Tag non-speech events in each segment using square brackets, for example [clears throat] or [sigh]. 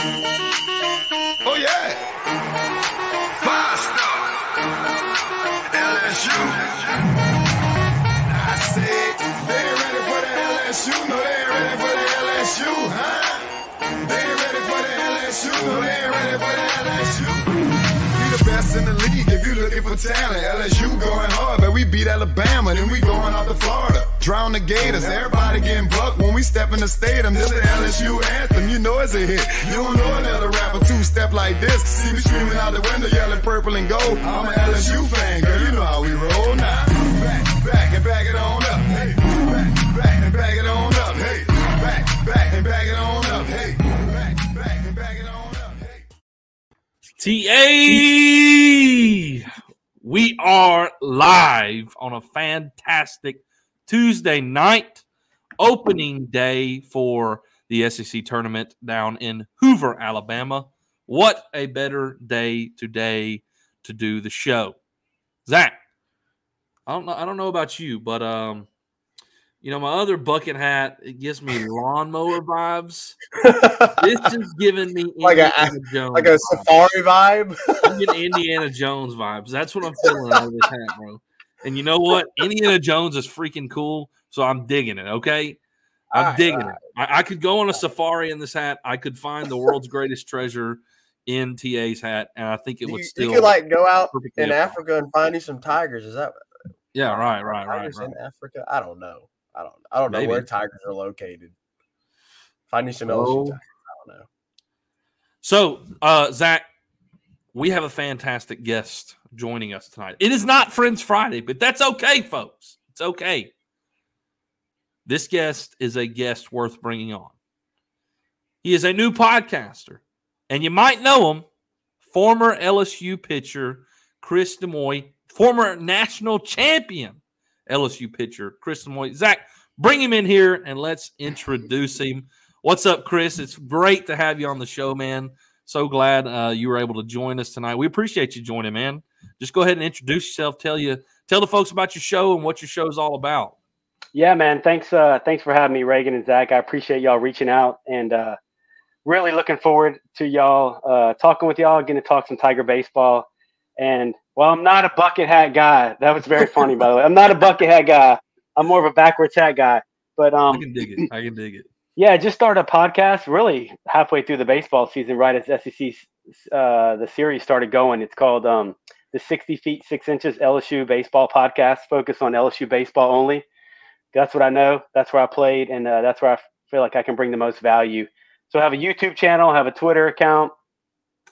Oh yeah. Five star. LSU. I said they ain't ready for the LSU. No, they ain't ready for the LSU, huh? They ain't ready for the LSU. No, they ain't ready for the LSU. We the best in the league if you looking for talent. LSU going hard, but we beat Alabama, then we going out to Florida. Drown the Gators, everybody getting bucked when we step in the stadium. This the LSU anthem, you know it's a hit. You don't know another rapper two step like this. See me screaming out the window, yelling purple and gold. I'm an LSU fan, girl, you know how we roll now. Back, back and back it on up. Hey, back, back and back it on up. Hey, back, back and back it on up. Hey, back, back and back it on up. Hey. TA. We are live on a fantastic Tuesday night, opening day for the SEC tournament down in Hoover, Alabama. What a better day today to do the show. Zach, I don't know. I don't know about you, but um, you know, my other bucket hat it gives me lawnmower vibes. this [laughs] is giving me Like a- Jones like a safari vibe. I'm getting Indiana Jones vibes. That's what I'm feeling out of this hat, bro. And you know what? Indiana Jones is freaking cool, so I'm digging it. Okay, I'm Alright, digging alright. it. I, I could go on a safari in this hat. I could find the world's greatest treasure in TA's hat, and I think it You, would you still could like go out in. Africa and find you some tigers. Is that Yeah, right, right, right, tigers right. in Africa? I don't know. I don't. I don't know Maybe. where tigers are located. Find you some Oh. Tigers. I don't know. So, uh, Zach, we have a fantastic guest joining us tonight. It is not Friends Friday, but that's okay, folks. It's okay. This guest is a guest worth bringing on. He is a new podcaster, and you might know him. Former LSU pitcher Chris Demouy, former national champion LSU pitcher Chris Demouy. Zach, bring him in here and let's introduce him. What's up, Chris? It's great to have you on the show, man. So glad uh, you were able to join us tonight. We appreciate you joining, man. Just go ahead and introduce yourself. Tell you, tell the folks about your show and what your show is all about. Yeah, man. Thanks. Uh, thanks for having me, Reagan and Zach. I appreciate y'all reaching out and uh, really looking forward to y'all uh, talking with y'all, getting to talk some Tiger baseball. And well, I'm not a bucket hat guy. That was very funny, by the way. I'm not a bucket hat guy. I'm more of a backwards hat guy. But um, I can dig it. I can dig it. yeah, I just started a podcast really halfway through the baseball season, right as SEC uh, the series started going. It's called um, the 60 feet six inches LSU baseball podcast, focused on LSU baseball only. That's what I know. That's where I played, and uh, that's where I feel like I can bring the most value. So I have a YouTube channel, have a Twitter account,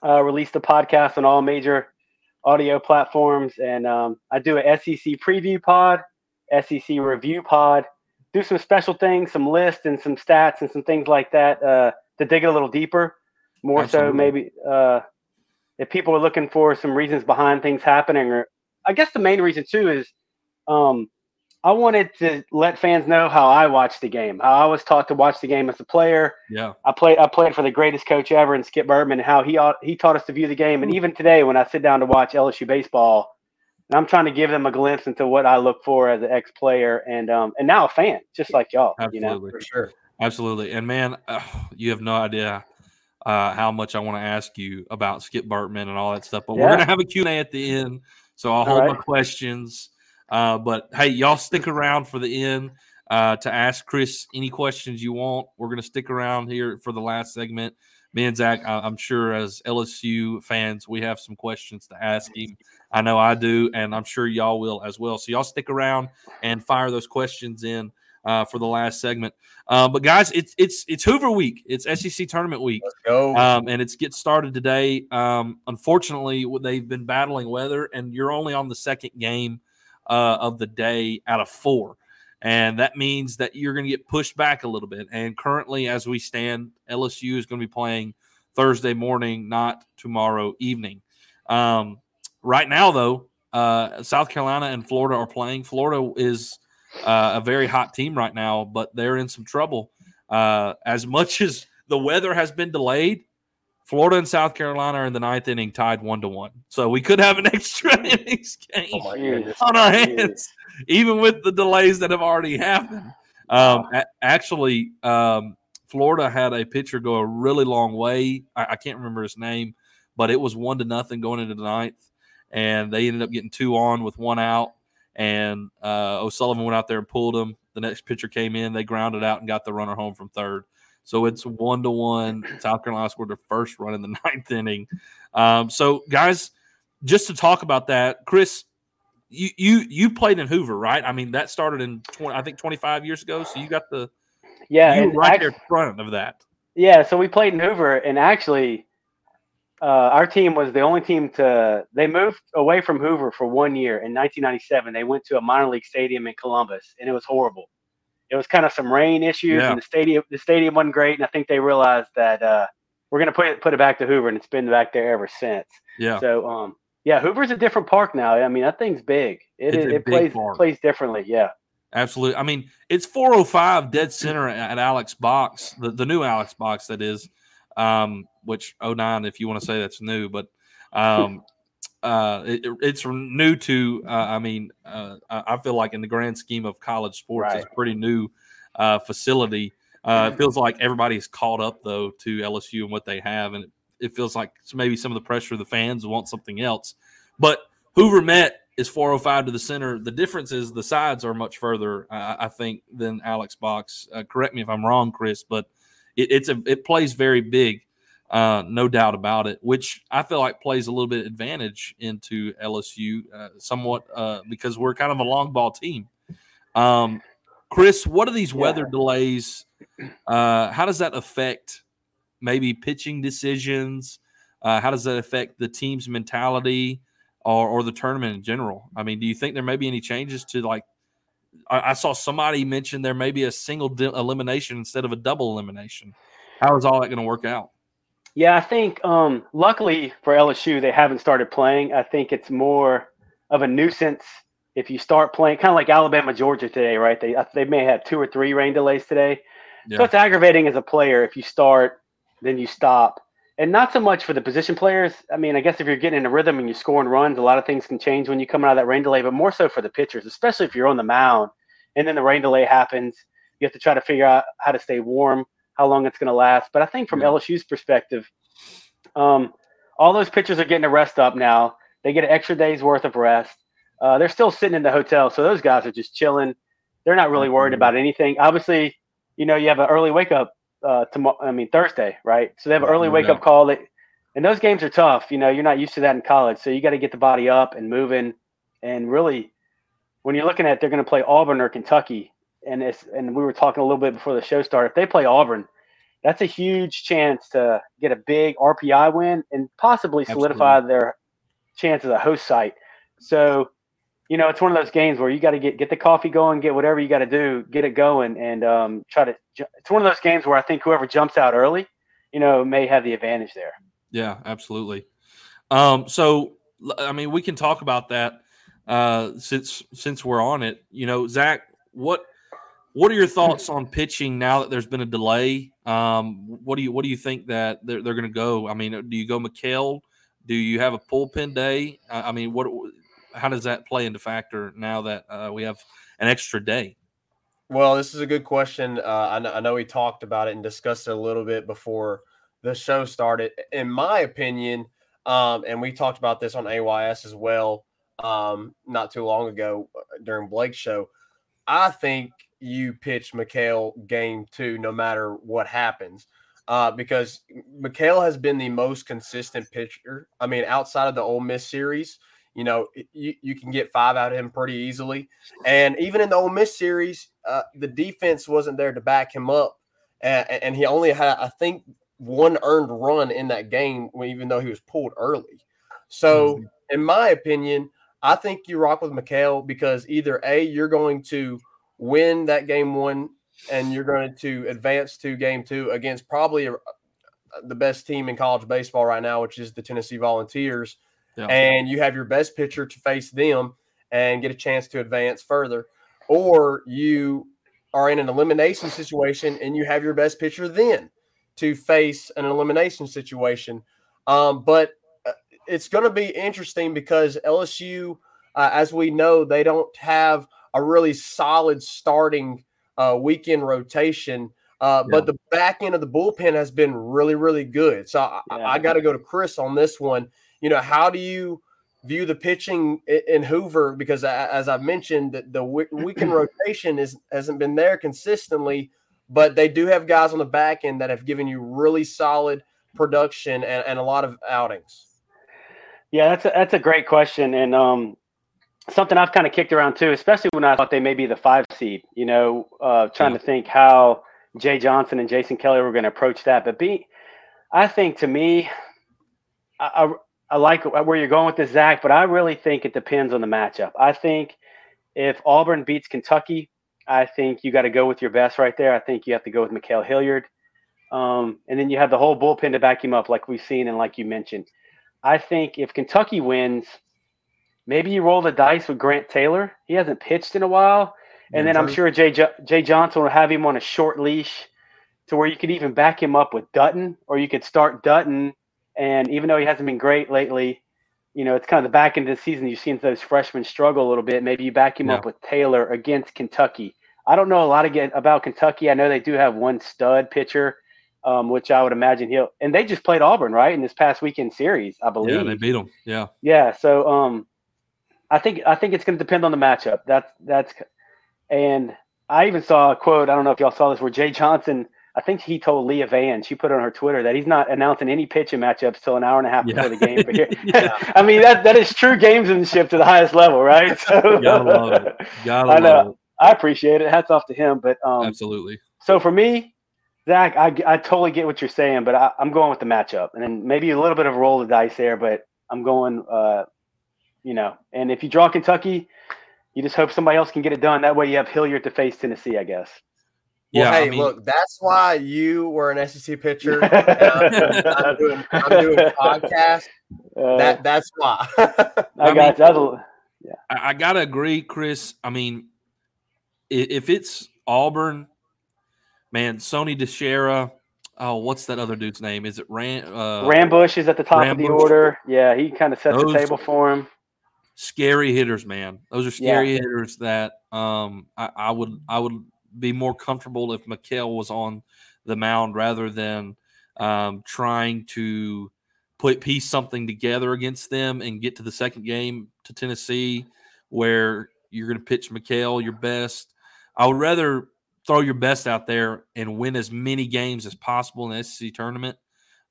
uh, released a podcast on all major audio platforms, and um, I do a SEC preview pod, SEC review pod, do some special things, some lists and some stats and some things like that uh, to dig a little deeper. More Absolutely. so, maybe uh, if people are looking for some reasons behind things happening, or I guess the main reason too is um, I wanted to let fans know how I watched the game, how I was taught to watch the game as a player. Yeah. I played I played for the greatest coach ever in Skip Bertman, and how he he taught us to view the game. And even today, when I sit down to watch LSU baseball, and I'm trying to give them a glimpse into what I look for as an ex player and um and now a fan, just like y'all. You know, Absolutely. For sure. Absolutely. And man, [sighs] you have no idea uh, how much I want to ask you about Skip Bertman and all that stuff. But we're going to have a Q&A at the end. So I'll All hold my questions. Uh, but hey, y'all stick around for the end uh, to ask Chris any questions you want. We're going to stick around here for the last segment. Me and Zach, I- I'm sure as LSU fans, we have some questions to ask him. I know I do, and I'm sure y'all will as well. So y'all stick around and fire those questions in uh, for the last segment. Uh, but guys, it's it's it's Hoover week. It's SEC tournament week, Let's go. um, and it's get started today. Um, unfortunately, they've been battling weather, and you're only on the second game uh, of the day out of four, and that means that you're going to get pushed back a little bit. And currently, as we stand, LSU is going to be playing Thursday morning, not tomorrow evening. Um, right now, though, uh, South Carolina and Florida are playing. Florida is uh, a very hot team right now, but they're in some trouble. Uh, as much [laughs] as the weather has been delayed, Florida and South Carolina are in the ninth inning, tied one to one. So we could have an [laughs] extra innings game oh my Jeez. goodness. on our hands, even with the delays that have already happened. Um, a- actually, um, Florida had a pitcher go a really long way. I, I can't remember his name, but it was one to nothing going into the ninth, and they ended up getting two on with one out. And uh, O'Sullivan went out there and pulled him. The next pitcher came in, they grounded out and got the runner home from third. So it's one to one. [clears throat] South Carolina scored their first run in the [laughs] ninth inning. Um, so, guys, just to talk about that, Chris, you you you played in Hoover, right? I mean, that started in 20, I think 25 years ago. So you got the Yeah, you were right act- there in front of that. Yeah, so we played in Hoover, and actually, uh, our team was the only team to. They moved away from Hoover for one year in 1997. They went to a minor league stadium in Columbus, and it was horrible. It was kind of some rain issues, Yeah. and the stadium the stadium wasn't great. And I think they realized that uh, we're going to put it put it back to Hoover, and it's been back there ever since. Yeah, So, um, yeah, Hoover's a different park now. I mean, that thing's big. It It's is, it plays park. plays differently. Yeah. absolutely. I mean, it's 405 dead center at Alex Box, the, the new Alex Box that is, um, which 09 if you want to say that's new, but um, [laughs] uh, it, it's new to. Uh, I mean, uh, I I feel like in the grand scheme of college sports, it's Right. a pretty new uh, facility. Uh, it feels like everybody's caught up though to LSU and what they have, and it, it feels like maybe some of the pressure of the fans want something else. But Hoover Met is 405 to the center. The difference is the sides are much further, uh, I think, than Alex Box. Uh, correct me if I'm wrong, Chris, but it, it's a it plays very big, uh, no doubt about it. Which I feel like plays a little bit advantage into LSU, uh, somewhat uh, because we're kind of a long ball team. Um, Chris, what are these Yeah. weather delays? Uh, how does that affect maybe pitching decisions? Uh, how does that affect the team's mentality or, or the tournament in general? I mean, do you think there may be any changes to like? I, I saw somebody mention there may be a single di- elimination instead of a double elimination. How is all that going to work out? Yeah, I think um, luckily for LSU, they haven't started playing. I think it's more of a nuisance if you start playing, kind of like Alabama, Georgia today, right? They they may have two or three rain delays today, so it's aggravating as a player if you start, then you stop, and not so much for the position players. I mean, I guess if you're getting in a rhythm and you're scoring runs, a lot of things can change when you come out of that rain delay, but more so for the pitchers, especially if you're on the mound and then the rain delay happens. You have to try to figure out how to stay warm, how long it's going to last. But I think from Yeah. LSU's perspective, um, all those pitchers are getting a rest up now. They get an extra day's worth of rest. Uh, they're still sitting in the hotel, so those guys are just chilling. They're not really worried about anything. Obviously, you know, you have an early wake up uh, tomorrow. I mean Thursday, right? So they have an early wake up call. That, and those games are tough. You know, you're not used to that in college, so you got to get the body up and moving. And really, when you're looking at they're going to play Auburn or Kentucky, and it's and we were talking a little bit before the show started. If they play Auburn, that's a huge chance to get a big RPI win and possibly solidify their chance as a host site. So, you know, it's one of those games where you got to get get the coffee going, get whatever you got to do, get it going, and um, try to. ju- It's one of those games where I think whoever jumps out early, you know, may have the advantage there. Yeah, absolutely. Um, so I mean, we can talk about that uh, since since we're on it. You know, Zach, what what are your thoughts on pitching now that there's been a delay? Um, what do you what do you think that they're, they're going to go? I mean, do you go Ma'Khail? Do you have a bullpen day? I I mean, what how does that play into factor now that uh, we have an extra day? Well, this is a good question. Uh, I, know, I know we talked about it and discussed it a little bit before the show started. In my opinion, um, and we talked about this on AYS as well um, not too long ago uh, during Blake's show. I think you pitch Ma'Khail game two no matter what happens. Uh, because Ma'Khail has been the most consistent pitcher. I mean, outside of the Ole Miss series, you know, you, you can get five out of him pretty easily. And even in the Ole Miss series, uh, the defense wasn't there to back him up, and, and he only had, I think, one earned run in that game, even though he was pulled early. So, in my opinion, I think you rock with Ma'Khail because either a you're going to win that game one, and you're going to advance to game two against probably a, the best team in college baseball right now, which is the Tennessee Volunteers Yeah. and you have your best pitcher to face them and get a chance to advance further, or you are in an elimination situation and you have your best pitcher then to face an elimination situation. Um, but uh, it's going to be interesting because LSU, uh, as we know, they don't have a really solid starting uh, weekend rotation Uh, Yeah. But the back end of the bullpen has been really, really good. So I, Yeah. I got to go to Chris on this one. You know, how do you view the pitching in Hoover? Because as I've mentioned, the, the [clears throat] weekend rotation is hasn't been there consistently, but they do have guys on the back end that have given you really solid production and, and a lot of outings. Yeah, that's a, that's a great question, and um, something I've kind of kicked around too, especially when I thought they may be the five seed. You know, uh, trying to think how Jay Johnson and Jason Kelly were going to approach that. But be, I think to me, I, I, like where you're going with this, Zach. But I really think it depends on the matchup. I think if Auburn beats Kentucky, I think you got to go with your best right there. I think you have to go with Ma'Khail Hilliard. Um, and then you have the whole bullpen to back him up, like we've seen and like you mentioned. I think if Kentucky wins, maybe you roll the dice with Grant Taylor. He hasn't pitched in a while, and then I'm Mhm. sure Jay Jo- Jay Johnson will have him on a short leash, to where you could even back him up with Dutton, or you could start Dutton. And even though he hasn't been great lately, you know it's kind of the back end of the season. You've seen those freshmen struggle a little bit. Maybe you back him Yeah. up with Taylor against Kentucky. I don't know a lot again about Kentucky. I know they do have one stud pitcher, um, which I would imagine he'll. And they just played Auburn right in this past weekend series, I believe. Yeah, they beat them. Yeah. Yeah, so um, I think I think it's going to depend on the matchup. That's that's, and I even saw a quote. I don't know if y'all saw this, where Jay Johnson. I think he told Leah Vann. She put it on her Twitter that he's not announcing any pitching matchups till an hour and a half Yeah. before the game. [laughs] But here, Yeah. [laughs] I mean that that is true gamesmanship to the highest level, right? [laughs] So Gotta love it. Gotta I know. love I appreciate it. Hats off to him. But um. Absolutely. so for me, Zach, I, I totally get what you're saying, but I, I'm going with the matchup, and then maybe a little bit of a roll of the dice there, but I'm going, uh, you know, and if you draw Kentucky, you just hope somebody else can get it done. That way, you have Hilliard to face Tennessee, I guess. Well, Yeah. hey, I mean, look, that's why you were an SEC pitcher. and [laughs] I'm, I'm doing, I'm doing a podcast. Uh, That that's why. I, I mean- got you. I, I gotta agree, Chris. I mean, i- if it's Auburn, man, Sonny DiChiara. Oh, what's that other dude's name? Is it Ran? Uh, Rambusch is at the top of the order. Yeah, he kind of sets Those- the table for him. scary hitters, man. Those are scary hitters that um I, I would I would be more comfortable if Ma'Khail was on the mound rather than um trying to put piece something together against them and get to the second game to Tennessee where you're going to pitch Ma'Khail your best. I would rather throw your best out there and win as many games as possible in the SEC tournament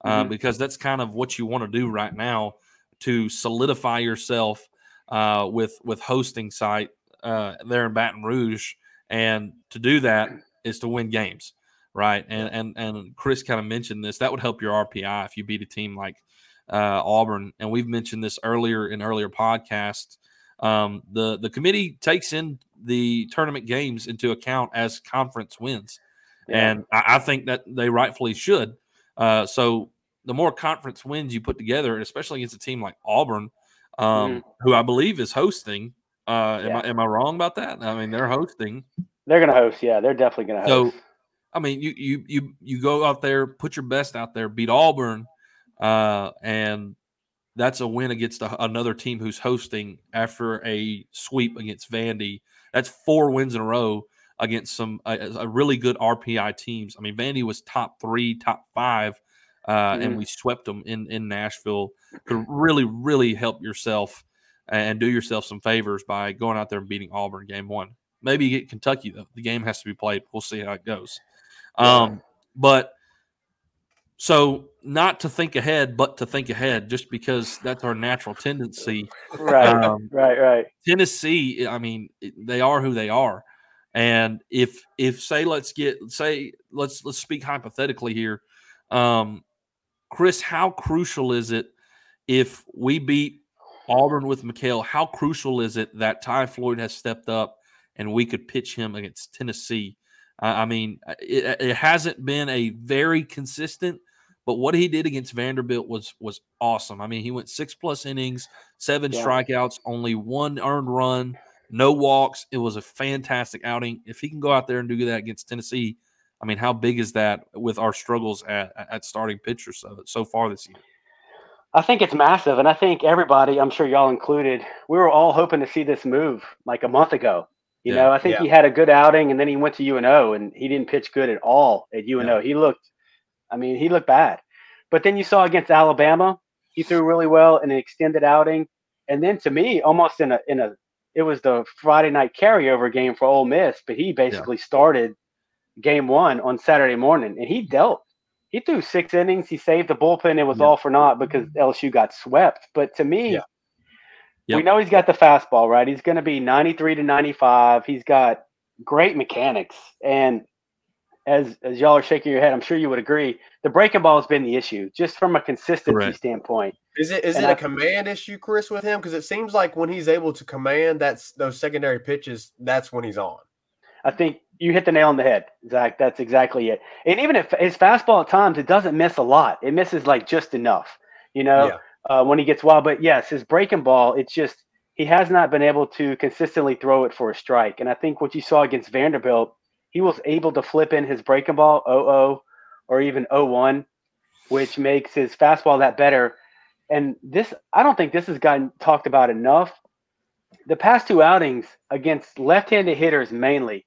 uh, Mhm. because that's kind of what you want to do right now to solidify yourself uh, with with hosting site uh, there in Baton Rouge, and to do that is to win games, right? And and and Chris kind of mentioned this. That would help your RPI if you beat a team like uh, Auburn. And we've mentioned this earlier in earlier podcasts. Um, the the committee takes in the tournament games into account as conference wins, Yeah. and I, I think that they rightfully should. Uh, so the more conference wins you put together, especially against a team like Auburn, um, who I believe is hosting. Uh, am, Yeah. I, am I wrong about that? I mean, they're hosting. They're going to host. Yeah, they're definitely going to So. I mean, you you you you go out there, put your best out there, beat Auburn, uh, and that's a win against a, another team who's hosting after a sweep against Vandy. That's four wins in a row against some a, a really good RPI teams. I mean, Vandy was top three, top five, uh, and Mhm. we swept them in in Nashville. Could really really help yourself and do yourself some favors by going out there and beating Auburn game one. Maybe you get Kentucky though. The game has to be played. We'll see how it goes. Um, but so not to think ahead, but to think ahead, just because that's our natural tendency. Right, um, [laughs] right, right. Tennessee, I mean, they are who they are, and if if say let's get say let's let's speak hypothetically here, um, Chris, how crucial is it if we beat Auburn with Ma'Khail? How crucial is it that Ty Floyd has stepped up and we could pitch him against Tennessee? Uh, I mean, it, it hasn't been a very consistent, but what he did against Vanderbilt was was awesome. I mean, he went six plus innings, seven Yeah. strikeouts, only one earned run, no walks. It was a fantastic outing. If he can go out there and do that against Tennessee, I mean, how big is that with our struggles at, at starting pitcher so so far this year? I think it's massive, and I think everybody, I'm sure y'all included, we were all hoping to see this move like a month ago. You Yeah. know, I think Yeah. he had a good outing, and then he went to UNO, and he didn't pitch good at all at UNO. He looked, I mean, he looked bad. But then you saw against Alabama, he threw really well in an extended outing, and then to me, almost in a in a, it was the Friday night carryover game for Ole Miss, but he basically started game one on Saturday morning, and he dealt. He threw six innings. He saved the bullpen. It was Yeah. all for naught because LSU got swept. But to me, Yeah. we know he's got the fastball, right? He's going to be 93 to 95. He's got great mechanics. And as, as y'all are shaking your head, I'm sure you would agree, the breaking ball has been the issue, just from a consistency Correct. standpoint. Is it is And it a I- command issue, Chris, with him? Because it seems like when he's able to command that's those secondary pitches, that's when he's on. I think you hit the nail on the head, Zach. That's exactly it. And even if his fastball at times, it doesn't miss a lot. It misses like just enough, you know, Yeah. uh, when he gets wild. But yes, his breaking ball, it's just he has not been able to consistently throw it for a strike. And I think what you saw against Vanderbilt, he was able to flip in his breaking ball 0-0 or even 0-1, which makes his fastball that better. And this, I don't think this has gotten talked about enough. The past two outings against left-handed hitters mainly,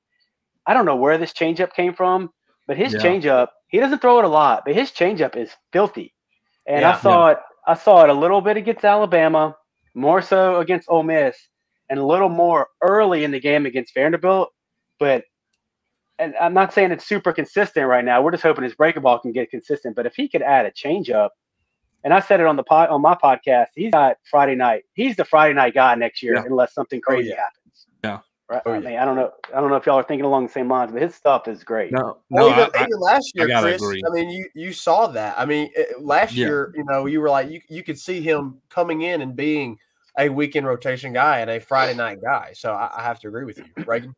I don't know where this changeup came from, but his Yeah. changeup, he doesn't throw it a lot, but his changeup is filthy. And I Yeah. saw it, I saw it a little bit against Alabama, more so against Ole Miss, and a little more early in the game against Vanderbilt. But and I'm not saying it's super consistent right now. We're just hoping his breaking ball can get consistent. But if he could add a changeup, and I said it on the pod on my podcast, he's got Friday night. He's the Friday night guy next year, Yeah. unless something Oh, crazy yeah. happens. Yeah. Right. Oh, I mean, I don't know. I don't know if y'all are thinking along the same lines, but his stuff is great. No, Well, no, even, I, I, even last year, gotta Chris. agree. I mean, you you saw that. I mean, it- last Yeah. year, you know, you were like you you could see him coming in and being a weekend rotation guy and a Friday night guy. So I, I have to agree with you, Reagan.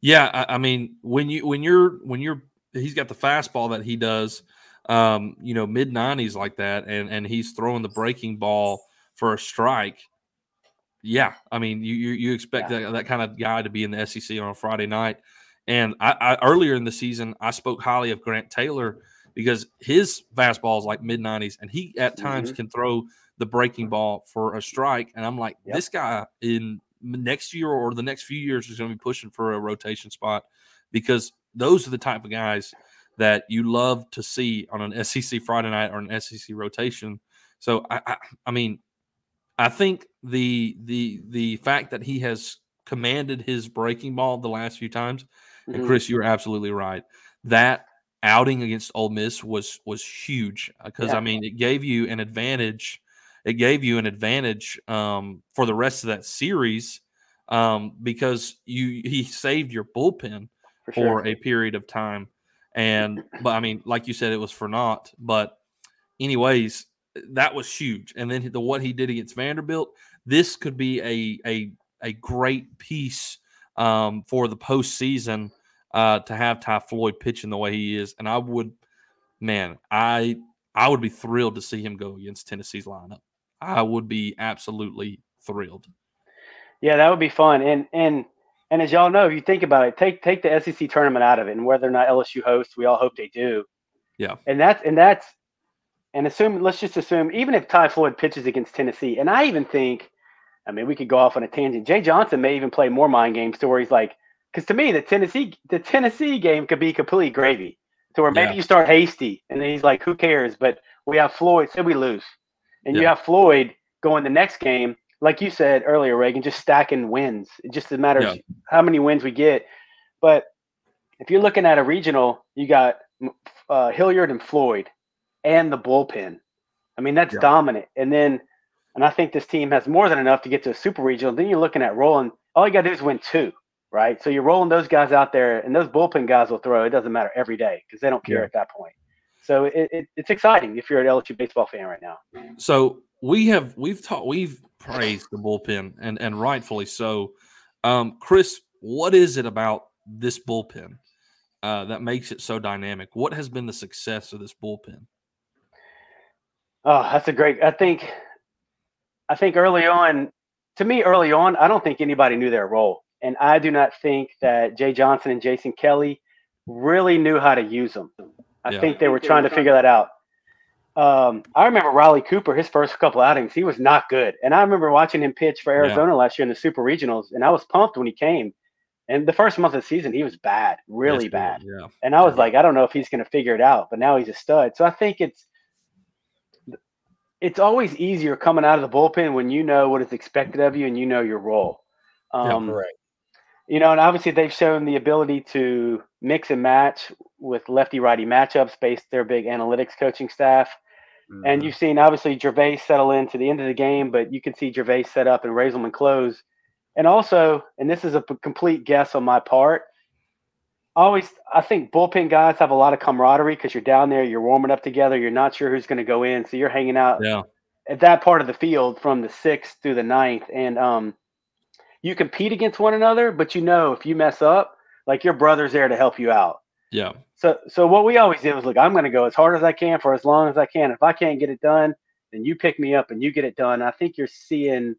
Yeah, I, I mean, when you when you're when you're he's got the fastball that he does, um, you know, mid nineties like that, and and he's throwing the breaking ball for a strike. Yeah, I mean, you you, you expect that, that kind of guy to be in the SEC on a Friday night. And I, I earlier in the season, I spoke highly of Grant Taylor because his fastball is like mid nineties, and he at times mm-hmm. can throw the breaking ball for a strike. And I'm like, Yep. this guy in next year or the next few years is going to be pushing for a rotation spot because those are the type of guys that you love to see on an SEC Friday night or an SEC rotation. So I, I, I mean, I think the the the fact that he has commanded his breaking ball the last few times, and Mhm. Chris, you're absolutely right. That outing against Ole Miss was was huge because Yeah. I mean it gave you an advantage. It gave you an advantage um, for the rest of that series um, because you he saved your bullpen for for sure. a period of time. And but I mean, like you said, it was for naught. But anyways, that was huge. And then the what he did against Vanderbilt, this could be a a a great piece um, for the postseason uh, to have Ty Floyd pitching the way he is. And I would, man, I I would be thrilled to see him go against Tennessee's lineup. I would be absolutely thrilled. Yeah, that would be fun. And and and as y'all know, if you think about it, take take the SEC tournament out of it, and whether or not LSU hosts, we all hope they do. Yeah. And that's and that's and assume let's just assume even if Ty Floyd pitches against Tennessee, and I even think, I mean, we could go off on a tangent. Jay Johnson may even play more mind games to where he's like, because to me the Tennessee the Tennessee game could be complete gravy, to where maybe Yeah. you start hasty, and then he's like, who cares? But we have Floyd, so we lose, and you have Floyd going the next game like you said earlier, Reagan, just stacking wins. It just a matter of how many wins we get. But if you're looking at a regional, you got uh, Hilliard and Floyd and the bullpen. I mean, that's Yeah. dominant. And then, and I think this team has more than enough to get to a super regional. Then you're looking at rolling. All you got to do is win two, right? So you're rolling those guys out there, and those bullpen guys will throw. It doesn't matter every day because they don't care Yeah. at that point. So it, it, it's exciting if you're an LSU baseball fan right now. So we have we've taught we've praised the bullpen and and rightfully so. Um, Chris, what is it about this bullpen uh, that makes it so dynamic? What has been the success of this bullpen? Oh, that's a great. I think, I think early on, to me, early on, I don't think anybody knew their role, and I do not think that Jay Johnson and Jason Kelly really knew how to use them. I Yeah. think they were trying to figure that out. Um, I remember Riley Cooper, his first couple outings, he was not good, and I remember watching him pitch for Yeah. Arizona last year in the Super Regionals, and I was pumped when he came. And the first month of the season, he was bad, really Yes, bad. Yeah. And I was like, I don't know if he's going to figure it out, but now he's a stud. So I think it's it's always easier coming out of the bullpen when you know what is expected of you and you know your role. Yeah, Um, Correct. you know, and obviously they've shown the ability to mix and match with lefty righty matchups based their big analytics coaching staff. And Mhm. you've seen obviously Gervase settle into the end of the game, but you can see Gervase set up and Reyzelman close. And also, and this is a p- complete guess on my part, always I think bullpen guys have a lot of camaraderie because you're down there, you're warming up together, you're not sure who's going to go in, so you're hanging out Yeah. at that part of the field from the sixth through the ninth, and um, you compete against one another, but you know if you mess up, like your brother's there to help you out. Yeah. So, so what we always did was, look, I'm going to go as hard as I can for as long as I can. If I can't get it done, then you pick me up and you get it done. I think you're seeing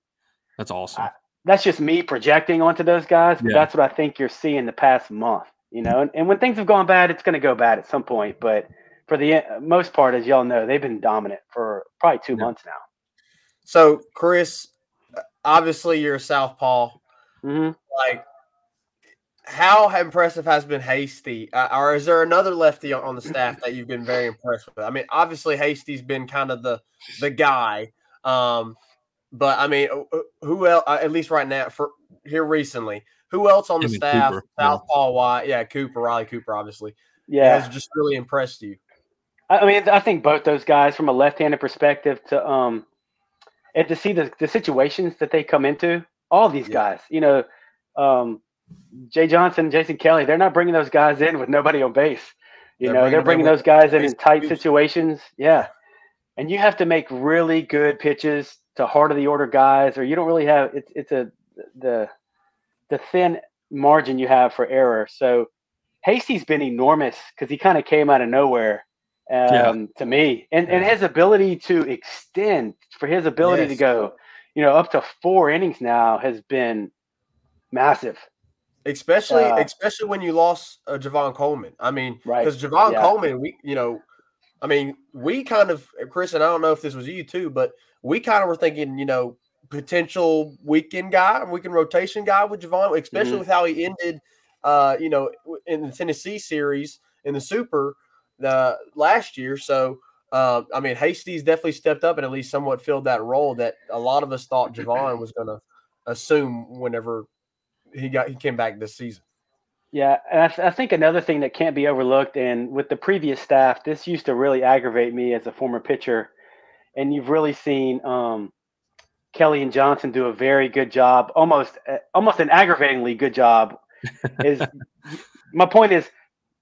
That's awesome. that's just me projecting onto those guys, but Yeah. that's what I think you're seeing the past month. You know, and, and when things have gone bad, it's going to go bad at some point. But for the uh, most part, as y'all know, they've been dominant for probably two Yeah. months now. So, Chris, obviously you're a southpaw. hmm Like, how impressive has been Hasty, uh, or is there another lefty on, the staff that you've been very impressed with? I mean, obviously Hasty's been kind of the the guy, um, but I mean, who- who else? Uh, at least right now, for here recently, who else on the Him and staff? Cooper, yeah. Southpaw, why? Yeah, Cooper, Riley Cooper, obviously, Yeah, has just really impressed you. I I mean, I think both those guys, from a left-handed perspective, to um, and to see the the situations that they come into, all these Yeah. guys, you know, um, Jay Johnson, Jason Kelly, they're not bringing those guys in with nobody on base. You They're know, bringing they're bringing those guys in in tight moves. situations. Yeah, and you have to make really good pitches to heart of the order guys, or you don't really have. It's it's a the the thin margin you have for error. So Hasty's been enormous because he kind of came out of nowhere um, Yeah. to me, and and his ability to extend for his ability to go, you know, up to four innings now has been massive. especially Uh, especially when you lost uh, Javen Coleman. I mean, Right. because Javen Yeah. Coleman, we you know, I mean, we kind of Chris and I don't know if this was you too, but we kind of were thinking, you know, potential weekend guy, weekend rotation guy with Javen, especially Mhm. with how he ended, uh, you know, in the Tennessee series in the Super uh, last year. So. Uh, I mean, Hasty's definitely stepped up and at least somewhat filled that role that a lot of us thought Javen was going to assume whenever he got he came back this season. Yeah, and I, th- I think another thing that can't be overlooked, and with the previous staff, this used to really aggravate me as a former pitcher, and you've really seen um, Kelly and Johnson do a very good job, almost uh, almost an aggravatingly good job. [laughs] Is my point is,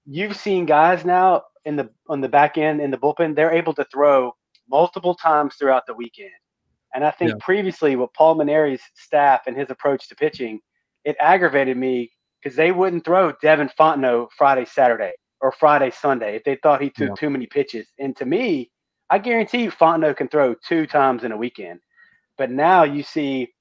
you've seen guys now in the on the back end in the bullpen, they're able to throw multiple times throughout the weekend, and I think Yeah. previously with Paul Mainieri's staff and his approach to pitching, it aggravated me because they wouldn't throw Devin Fontenot Friday, Saturday, or Friday, Sunday if they thought he took Yeah. too many pitches. And to me, I guarantee you Fontenot can throw two times in a weekend. But now you see,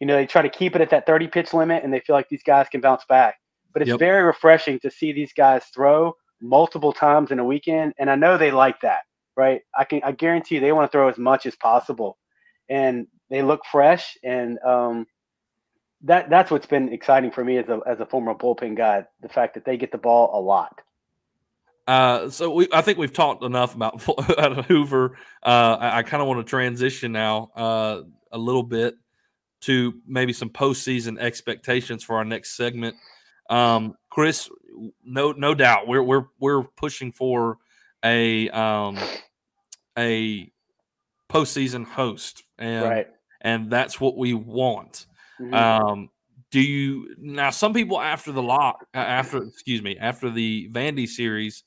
you know, they try to keep it at that 30 pitch limit and they feel like these guys can bounce back. But it's Yep. very refreshing to see these guys throw multiple times in a weekend. And I know they like that, right? I can I guarantee you they want to throw as much as possible. And they look fresh and um that that's what's been exciting for me as a as a former bullpen guy, the fact that they get the ball a lot. Uh, so we, I think we've talked enough about [laughs] Hoover. Uh, I, I kind of want to transition now uh, a little bit to maybe some postseason expectations for our next segment. Um, Chris, no, no doubt, we're we're we're pushing for a um, a postseason host, and right. and that's what we want. Mhm. Um, do you now? Some people after the lock, after excuse me, after the Vandy series,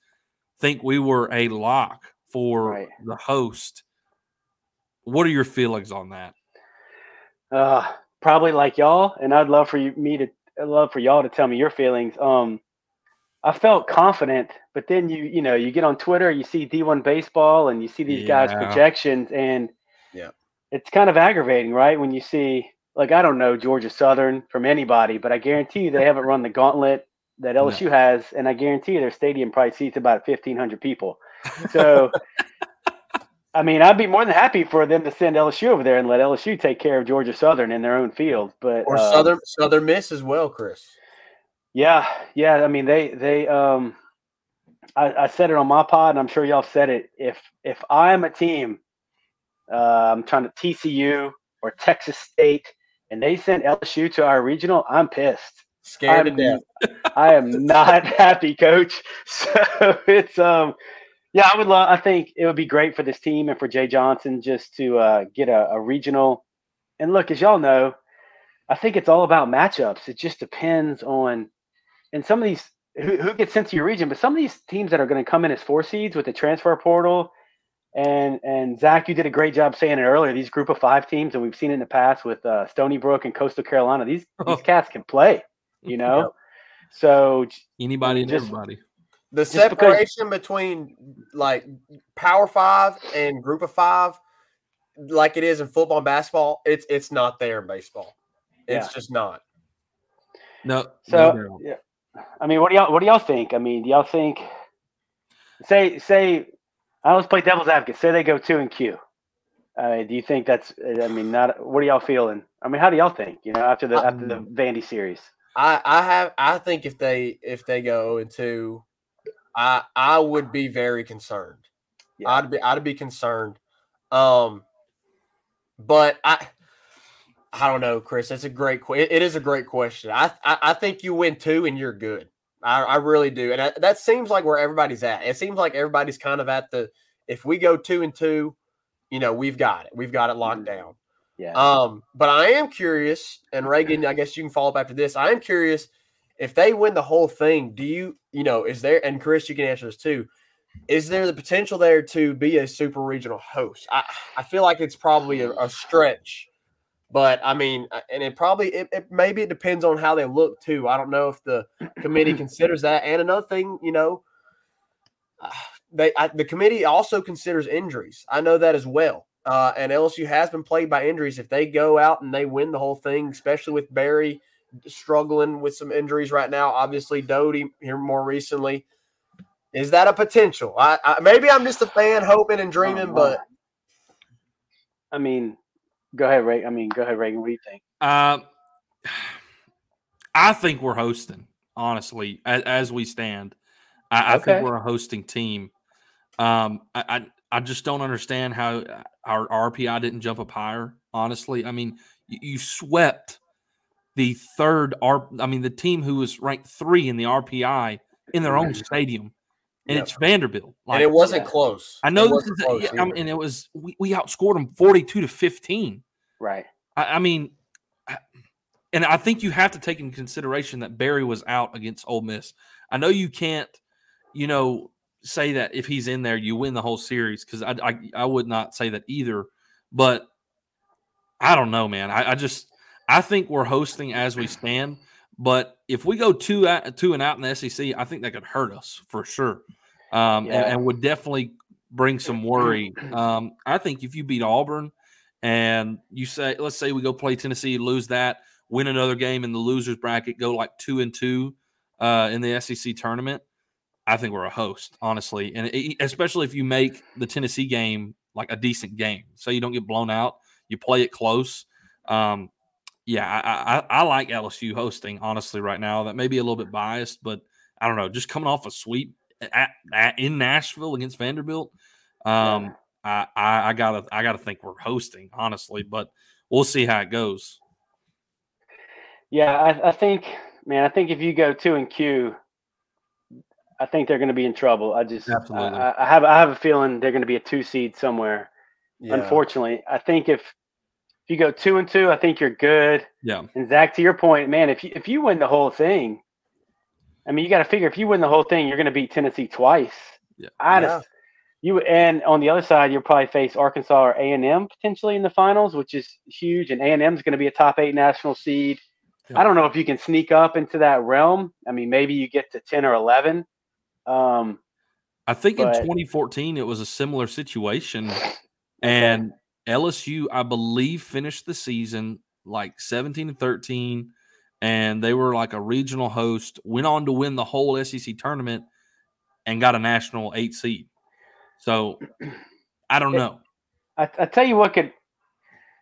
think we were a lock for Right. the host. What are your feelings on that? Uh, probably like y'all, and I'd love for you, me to, I'd love for y'all to tell me your feelings. Um, I felt confident, but then you, you know, you get on Twitter, you see D1 baseball, and you see these guys' projections, and Yeah. it's kind of aggravating, right? When you see, like, I don't know Georgia Southern from anybody, but I guarantee you they haven't run the gauntlet that LSU has, and I guarantee you their stadium probably seats about fifteen hundred people. So. [laughs] I mean, I'd be more than happy for them to send LSU over there and let LSU take care of Georgia Southern in their own field. But Or uh, Southern Southern Miss as well, Chris. Yeah, yeah. I mean, they they um, I, I said it on my pod, and I'm sure y'all said it. If if I'm a team, uh, I'm trying to TCU or Texas State, and they send LSU to our regional, I'm pissed. Scared I'm, to death. I am not [laughs] happy, coach. [laughs] So it's um, yeah, I would love. I think it would be great for this team and for Jay Johnson just to uh, get a, a regional. And look, as y'all know, I think it's all about matchups. It just depends on, and some of these who, who gets sent to your region, but some of these teams that are going to come in as four seeds with the transfer portal, and and Zach, you did a great job saying it earlier. These group of five teams, and we've seen it in the past with uh, Stony Brook and Coastal Carolina. These [laughs] these cats can play, you [laughs] know. Yep. So Anybody and Just- everybody. The Just because- separation between like Power Five and Group of Five, like it is in football and basketball, it's it's not there in baseball. It's Yeah. just not. No. So no yeah, I mean, what do y'all what do y'all think? I mean, do y'all think? Say say, I always play devil's advocate. Say they go two and Q. Uh, do you think that's? I mean, not. What are y'all feeling? I mean, how do y'all think? You know, after the after the Vandy series. I I have I think if they if they go into, I I would be very concerned. Yeah. I'd be I'd be concerned. Um, but I I don't know, Chris. That's a great question. It is a great question. I, I I think you win two and you're good. I, I really do, and I, that seems like where everybody's at. It seems like everybody's kind of at the. If we go two and two, you know, we've got it. We've got it locked down. Yeah. Um, but I am curious, and Reagan, [clears throat] I guess you can follow up after this. I am curious if they win the whole thing. Do you, you know, is there? And Chris, you can answer this too. Is there the potential there to be a super regional host? I, I feel like it's probably a, a stretch, but I mean, uh, and it probably it, it maybe it depends on how they look too. I don't know if the committee [clears throat] considers that. And another thing, you know, uh, they I, the committee also considers injuries. I know that as well. Uh, and LSU has been plagued by injuries. If they go out and they win the whole thing, especially with Berry struggling with some injuries right now, obviously Doty here more recently, is that a potential? I, I maybe I'm just a fan hoping and dreaming, Oh, but I mean, go ahead, Ray. I mean, go ahead, Reagan. What do you think? Uh, I think we're hosting, honestly, as, as we stand. I, I think we're a hosting team. Um, I, I I just don't understand how uh, our RPI didn't jump up higher. Honestly, I mean, you, you swept the third R. I mean, the team who was ranked three in the RPI in their own stadium, and Yep. it's Vanderbilt. and it wasn't yeah. close. I It know this is, close yeah, I either. mean, it was we, we outscored them forty-two to fifteen. Right. I, I mean, I- and I think you have to take into consideration that Berry was out against Ole Miss. I know you can't, you know, say that if he's in there, you win the whole series because I, I I would not say that either. But I don't know, man. I, I just I think we're hosting as we stand. But if we go two out, two and out in the SEC, I think that could hurt us for sure, um, and, and would definitely bring some worry. Um, I think if you beat Auburn and you say, let's say we go play Tennessee, lose that, win another game in the losers bracket, go like two and two uh, in the SEC tournament. I think we're a host, honestly, and it, especially if you make the Tennessee game like a decent game, so you don't get blown out, you play it close. Um, yeah, I, I, I like LSU hosting honestly right now. That may be a little bit biased, but I don't know. Just coming off a sweep at, at, in Nashville against Vanderbilt, um, I, I, I gotta I gotta think we're hosting honestly, but we'll see how it goes. Yeah, I, I think, man, I think if you go two and Q, I think they're going to be in trouble. I just, Absolutely. I, I have, I have a feeling they're going to be a two seed somewhere. Yeah. Unfortunately, I think if if you go two and two, I think you're good. Yeah, And Zach, to your point, man, if you if you win the whole thing, I mean, you got to figure if you win the whole thing, you're going to beat Tennessee twice. Yeah. I Yeah. just, you and on the other side, you'll probably face Arkansas or A and M potentially in the finals, which is huge. And A and M is going to be a top eight national seed. Yeah. I don't know if you can sneak up into that realm. I mean, maybe you get to ten or eleven. Um, I think in 2014 it was a similar situation, and LSU, I believe, finished the season like 17 and 13, and they were like a regional host. Went on to win the whole SEC tournament and got a national eight seed. So I don't know. I, I tell you what could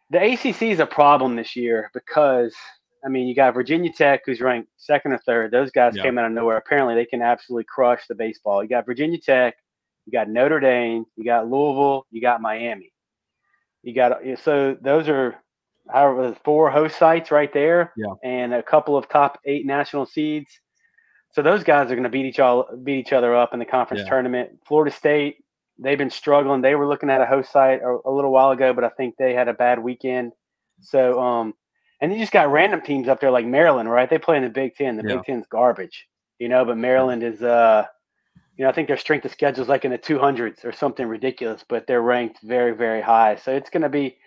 the ACC is a problem this year because I mean, you got Virginia Tech, who's ranked second or third. Those guys Yeah. came out of nowhere. Apparently, they can absolutely crush the baseball. You got Virginia Tech, you got Notre Dame, you got Louisville, you got Miami. You got so those are however four host sites right there, Yeah. and a couple of top eight national seeds. So those guys are going to beat each all beat each other up in the conference Yeah. tournament. Florida State, they've been struggling. They were looking at a host site a, a little while ago, but I think they had a bad weekend. So, um, and you just got random teams up there like Maryland, right? They play in the Big Ten. The Yeah. Big Ten's garbage, you know. But Maryland is, uh, you know, I think their strength of schedule is like in the 200s or something ridiculous, but they're ranked very, very high. So it's going to be,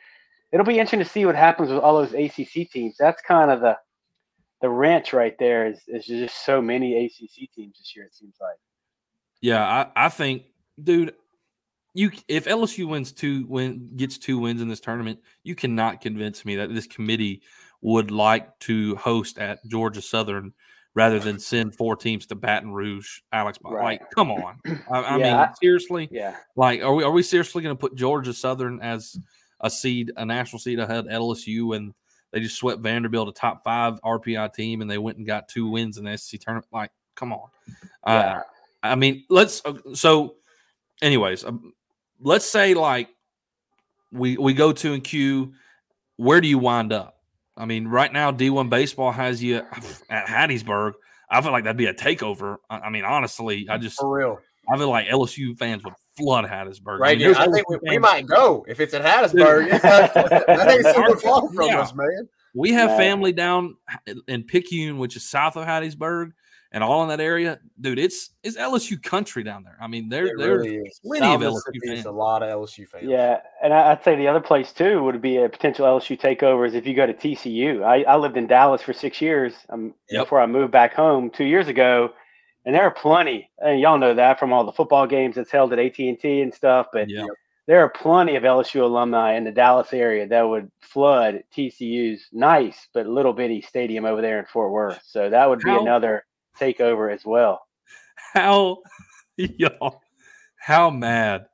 it'll be interesting to see what happens with all those ACC teams. That's kind of the, the wrench right there. Is is just so many ACC teams this year. It seems like. Yeah, I, I think, dude, you if LSU wins two win gets two wins in this tournament, you cannot convince me that this committee would like to host at Georgia Southern rather than send four teams to Baton Rouge, Alex. Right. Like, come on. [clears throat] I, I Yeah, mean, seriously. Yeah. Like, are we are we seriously going to put Georgia Southern as a seed, a national seed ahead of LSU, and they just swept Vanderbilt, a top five RPI team, and they went and got two wins in the SEC tournament? Like, come on. Uh, I mean, let's. uh, So, anyways, um, let's say like we we go to and Q. Where do you wind up? I mean, right now D one baseball has you at Hattiesburg. I feel like that'd be a takeover. I, I mean, honestly, I just For real. I feel like LSU fans would flood Hattiesburg. Right. I, mean, yeah, I think we, we might go if it's at Hattiesburg. [laughs] that ain't super [laughs] far from Yeah. us, man. We have family down in Picayune, which is south of Hattiesburg, and all in that area. Dude, it's it's LSU country down there. I mean, there there's really is. plenty of LSU fans. a lot of LSU fans. Yeah, and I- I'd say the other place too would be a potential LSU takeover is if you go to TCU. I, I lived in Dallas for six years um, Yep. before I moved back home two years ago, and there are plenty, and y'all know that from all the football games that's held at AT and T and stuff. But yeah. there are plenty of LSU alumni in the Dallas area that would flood TCU's nice but little bitty stadium over there in Fort Worth. So that would be How- another takeover as well. How [laughs] y'all how mad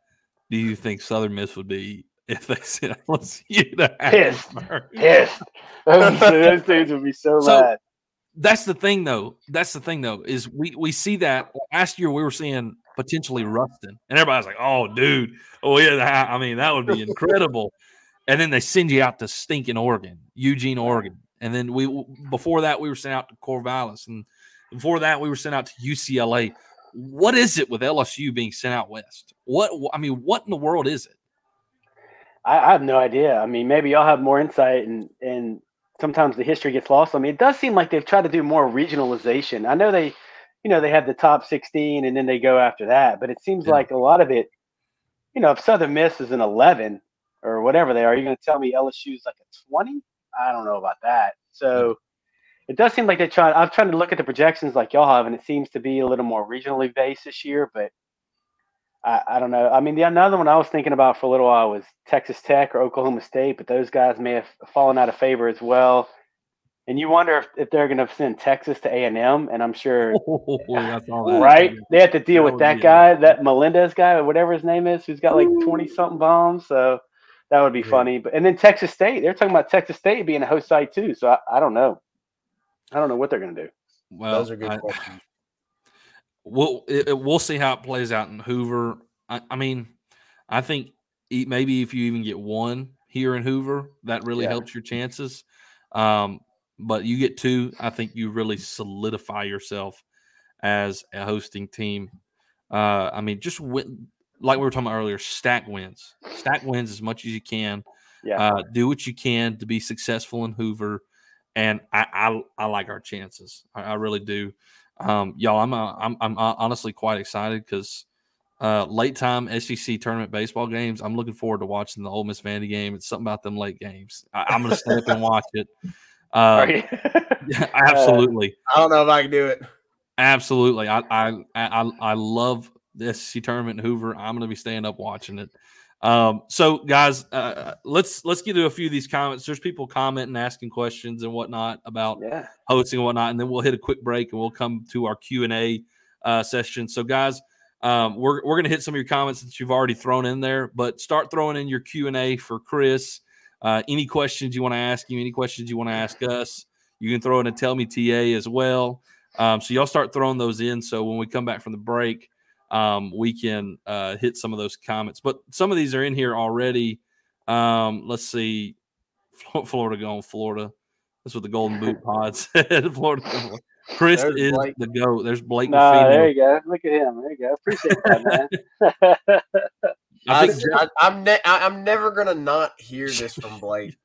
do you think Southern Miss would be if they sent LSU to Pissed. Pissed. [laughs] those, those [laughs] dudes would be so, So- mad. That's the thing, though. That's the thing, though, is we we see that last year we were seeing potentially Ruston, and everybody's like, "Oh, dude, oh yeah, I mean that would be incredible." and then they send you out to stinking Oregon, Eugene, Oregon, and then we before that we were sent out to Corvallis, and before that we were sent out to UCLA. What is it with LSU being sent out west? What I mean, what in the world is it? I, I have no idea. I mean, maybe y'all have more insight, and and sometimes the history gets lost. I mean, it does seem like they've tried to do more regionalization. I know they, you know, they have the top sixteen, and then they go after that. But it seems Yeah. like a lot of it, you know, if Southern Miss is an eleven or whatever they are, you're going to tell me LSU's like a twenty? I don't know about that. So. It does seem like they try. I've tried to look at the projections like y'all have, and it seems to be a little more regionally based this year. But I, I don't know. I mean, the another one I was thinking about for a little while was Texas Tech or Oklahoma State, but those guys may have fallen out of favor as well. And you wonder if, if they're going to send Texas to A and M, and I'm sure, [laughs] I saw that. right? They have to deal oh, That with that guy, that Melendez guy, or whatever his name is, who's got like twenty something bombs. So that would be Yeah. funny. But and then Texas State, they're talking about Texas State being a host site too. So I, I don't know. I don't know what they're going to do. Well, Those are good I- questions. [sighs] we'll it, it- we'll see how it plays out in Hoover. I, I mean, I think e- maybe if you even get one here in Hoover, that really Yeah. helps your chances. Um, but you get two, I think you really solidify yourself as a hosting team. Uh, I mean, just win, like we were talking about earlier, stack wins, stack wins as much as you can. Yeah. Uh, do what you can to be successful in Hoover, and I I, I like our chances. I, I really do. Um, y'all, I'm uh, I'm I'm uh, honestly quite excited because uh, late time SEC tournament baseball games. I'm looking forward to watching the Ole Miss Vandy game. It's something about them late games. I, I'm gonna stay up and watch it. [laughs] Uh, [laughs] yeah, [laughs] absolutely, I don't know if I can do it. absolutely. I I I, I love the SEC tournament in Hoover. I'm gonna be staying up watching it. Um, so guys, uh, let's let's get to a few of these comments. There's people commenting, asking questions and whatnot about yeah. hosting and whatnot, and then we'll hit a quick break and we'll come to our Q and A uh, session. So, guys, um, we're we're gonna hit some of your comments that you've already thrown in there, but start throwing in your Q and A for Chris. Uh, any questions you want to ask him, any questions you want to ask us, You can throw in a tell me TA as well. Um, so y'all start throwing those in. So when we come back from the break, um, we can uh, hit some of those comments. But some of these are in here already. Um, let's see. Florida going Florida. That's what the Golden Boot [laughs] Pod said. [laughs] Florida. Chris There's is Blake. the goat. There's Blake. Nah, there you go. Look at him. There you go. Appreciate that, man. [laughs] I I, think I, I'm ne- I, I'm never gonna not hear this from Blake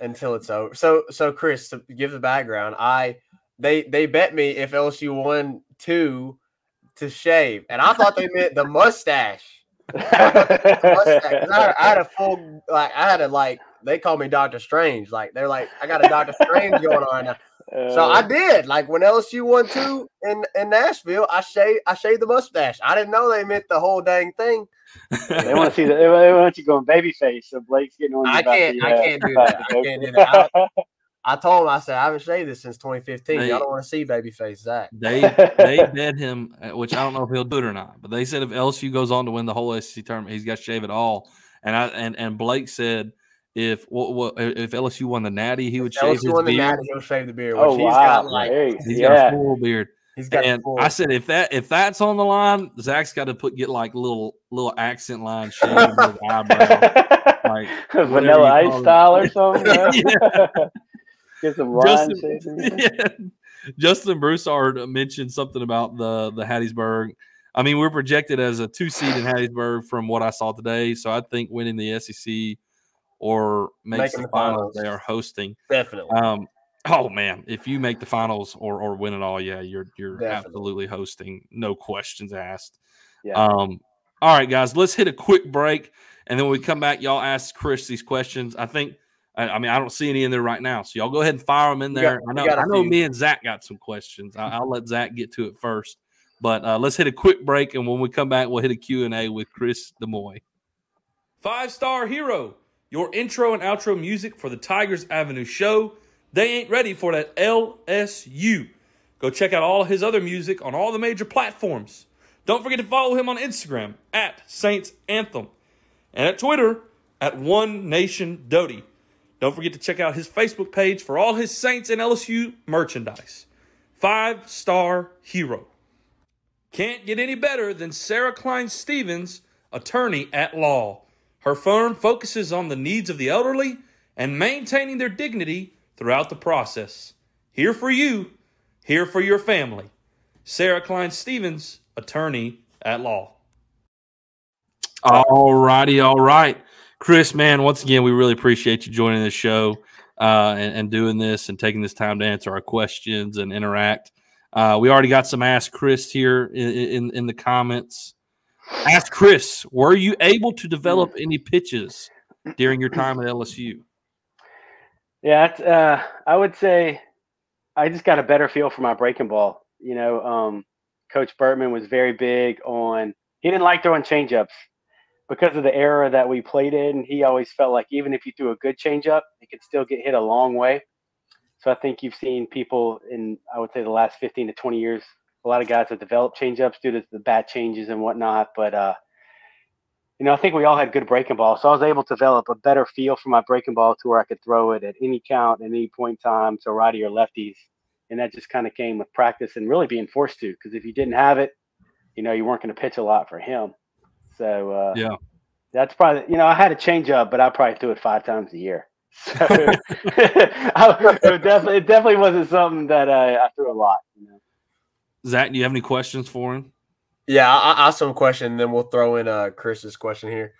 until it's over. So so Chris, to give the background, I they they bet me if LSU won two to shave, and I thought they meant the mustache. mustache. [laughs] 'Cause I, had, I had a full like I had a like they call me Doctor Strange. Like they're like I got a Doctor Strange going on now. So I Uh, did. Like when LSU won two in in Nashville, I shaved I shaved the mustache. I didn't know they meant the whole dang thing. they want to see that. They want you going baby face. So Blake's getting on. I can't- the, I uh, can't do that. I can't do that. I [laughs] told him I said I haven't shaved this since 2015. Hey. Y'all don't want to see babyface Zach. They [laughs] they bet him, uh, which I don't know if he'll do it or not. But they said if LSU goes on to win the whole SEC tournament, he's got to shave it all. And I and and Blake said if what, what if LSU won the Natty, he would shave LSU his won the beard. Natty, he'll shave the beard. Which oh he's wow! got like Hey, He's got a full beard. he's got the And. I said if that if that's on the line, Zach's got to put get like little little accent line [laughs] shaved his eyebrow. Like [laughs] Vanilla Ice call it. style or something. Yeah. Get some. Justin, shaved. [laughs] yeah. Justin Broussard mentioned something about the the Hattiesburg. I mean, we're projected as a two seed in Hattiesburg from what I saw today. So I think winning the SEC or makes Making the the finals, finals. they are hosting. definitely. Um, oh man, if you make the finals or or win it all, yeah, you're you're Definitely. absolutely hosting, no questions asked. Yeah. Um, all right, guys, let's hit a quick break, and then when we come back, y'all ask Chris these questions. I think. I I mean, I don't see any in there right now, so y'all go ahead and fire them in there. got- I know, got a I know, few. me and Zach got some questions. I, I'll let Zach get to it first, but uh, let's hit a quick break, and when we come back, we'll hit a Q and A with Chris Demouy. Five Star Hero, your intro and outro music for the Tigers Avenue show. They ain't ready for that LSU. Go check out all his other music on all the major platforms. Don't forget to follow him on Instagram at Saints Anthem and at Twitter at One Nation Doty. Don't forget to check out his Facebook page for all his Saints and LSU merchandise. Five Star Hero. Can't get any better than Sarah Klein Stevens, attorney at law. Her firm focuses on the needs of the elderly and maintaining their dignity throughout the process. Here for you, here for your family. Sarah Klein Stevens, attorney at law. All righty, all right. Chris, man, once again, we really appreciate you joining the show uh, and, and doing this and taking this time to answer our questions and interact. Uh, we already got some Ask Chris here in, in, in the comments. Ask Chris, were you able to develop any pitches during your time at LSU? Yeah, uh, I would say I just got a better feel for my breaking ball. You know, um, Coach Bertman was very big on. He didn't like throwing changeups because of the era that we played in. He always felt like even if you threw a good changeup, it could still get hit a long way. So I think you've seen people in, I would say, the last 15 to 20 years, a lot of guys have developed changeups due to the bat changes and whatnot. But uh, you know, I think we all had good breaking balls. So I was able to develop a better feel for my breaking ball to where I could throw it at any count, at any point in time to righty or lefties. And that just kind of came with practice and really being forced to. Because if you didn't have it, you know, you weren't going to pitch a lot for him. So uh, Yeah. that's probably you know I had a change up, but I probably threw it five times a year. [laughs] So [laughs] I, it definitely it definitely wasn't something that uh, I threw a lot. You know. Zach, do you have any questions for him? Yeah, I, I ask a question, and then we'll throw in uh Chris's question here.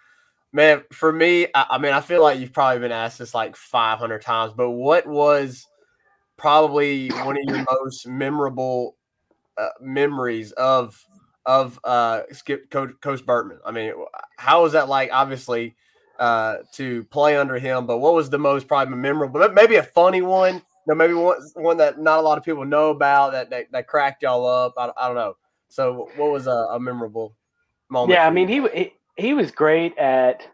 Man, for me, I, I mean, I feel like you've probably been asked this like 500 times, but what was probably one of your most memorable uh, memories of of uh Skip Coach, Coach Bertman? I mean, how was that like? Obviously, uh, to play under him, but what was the most probably memorable? Maybe a funny one. No, maybe one one that not a lot of people know about that that, that cracked y'all up. I, I don't know. So, what was a, a memorable moment? Yeah, I mean he, he he was great at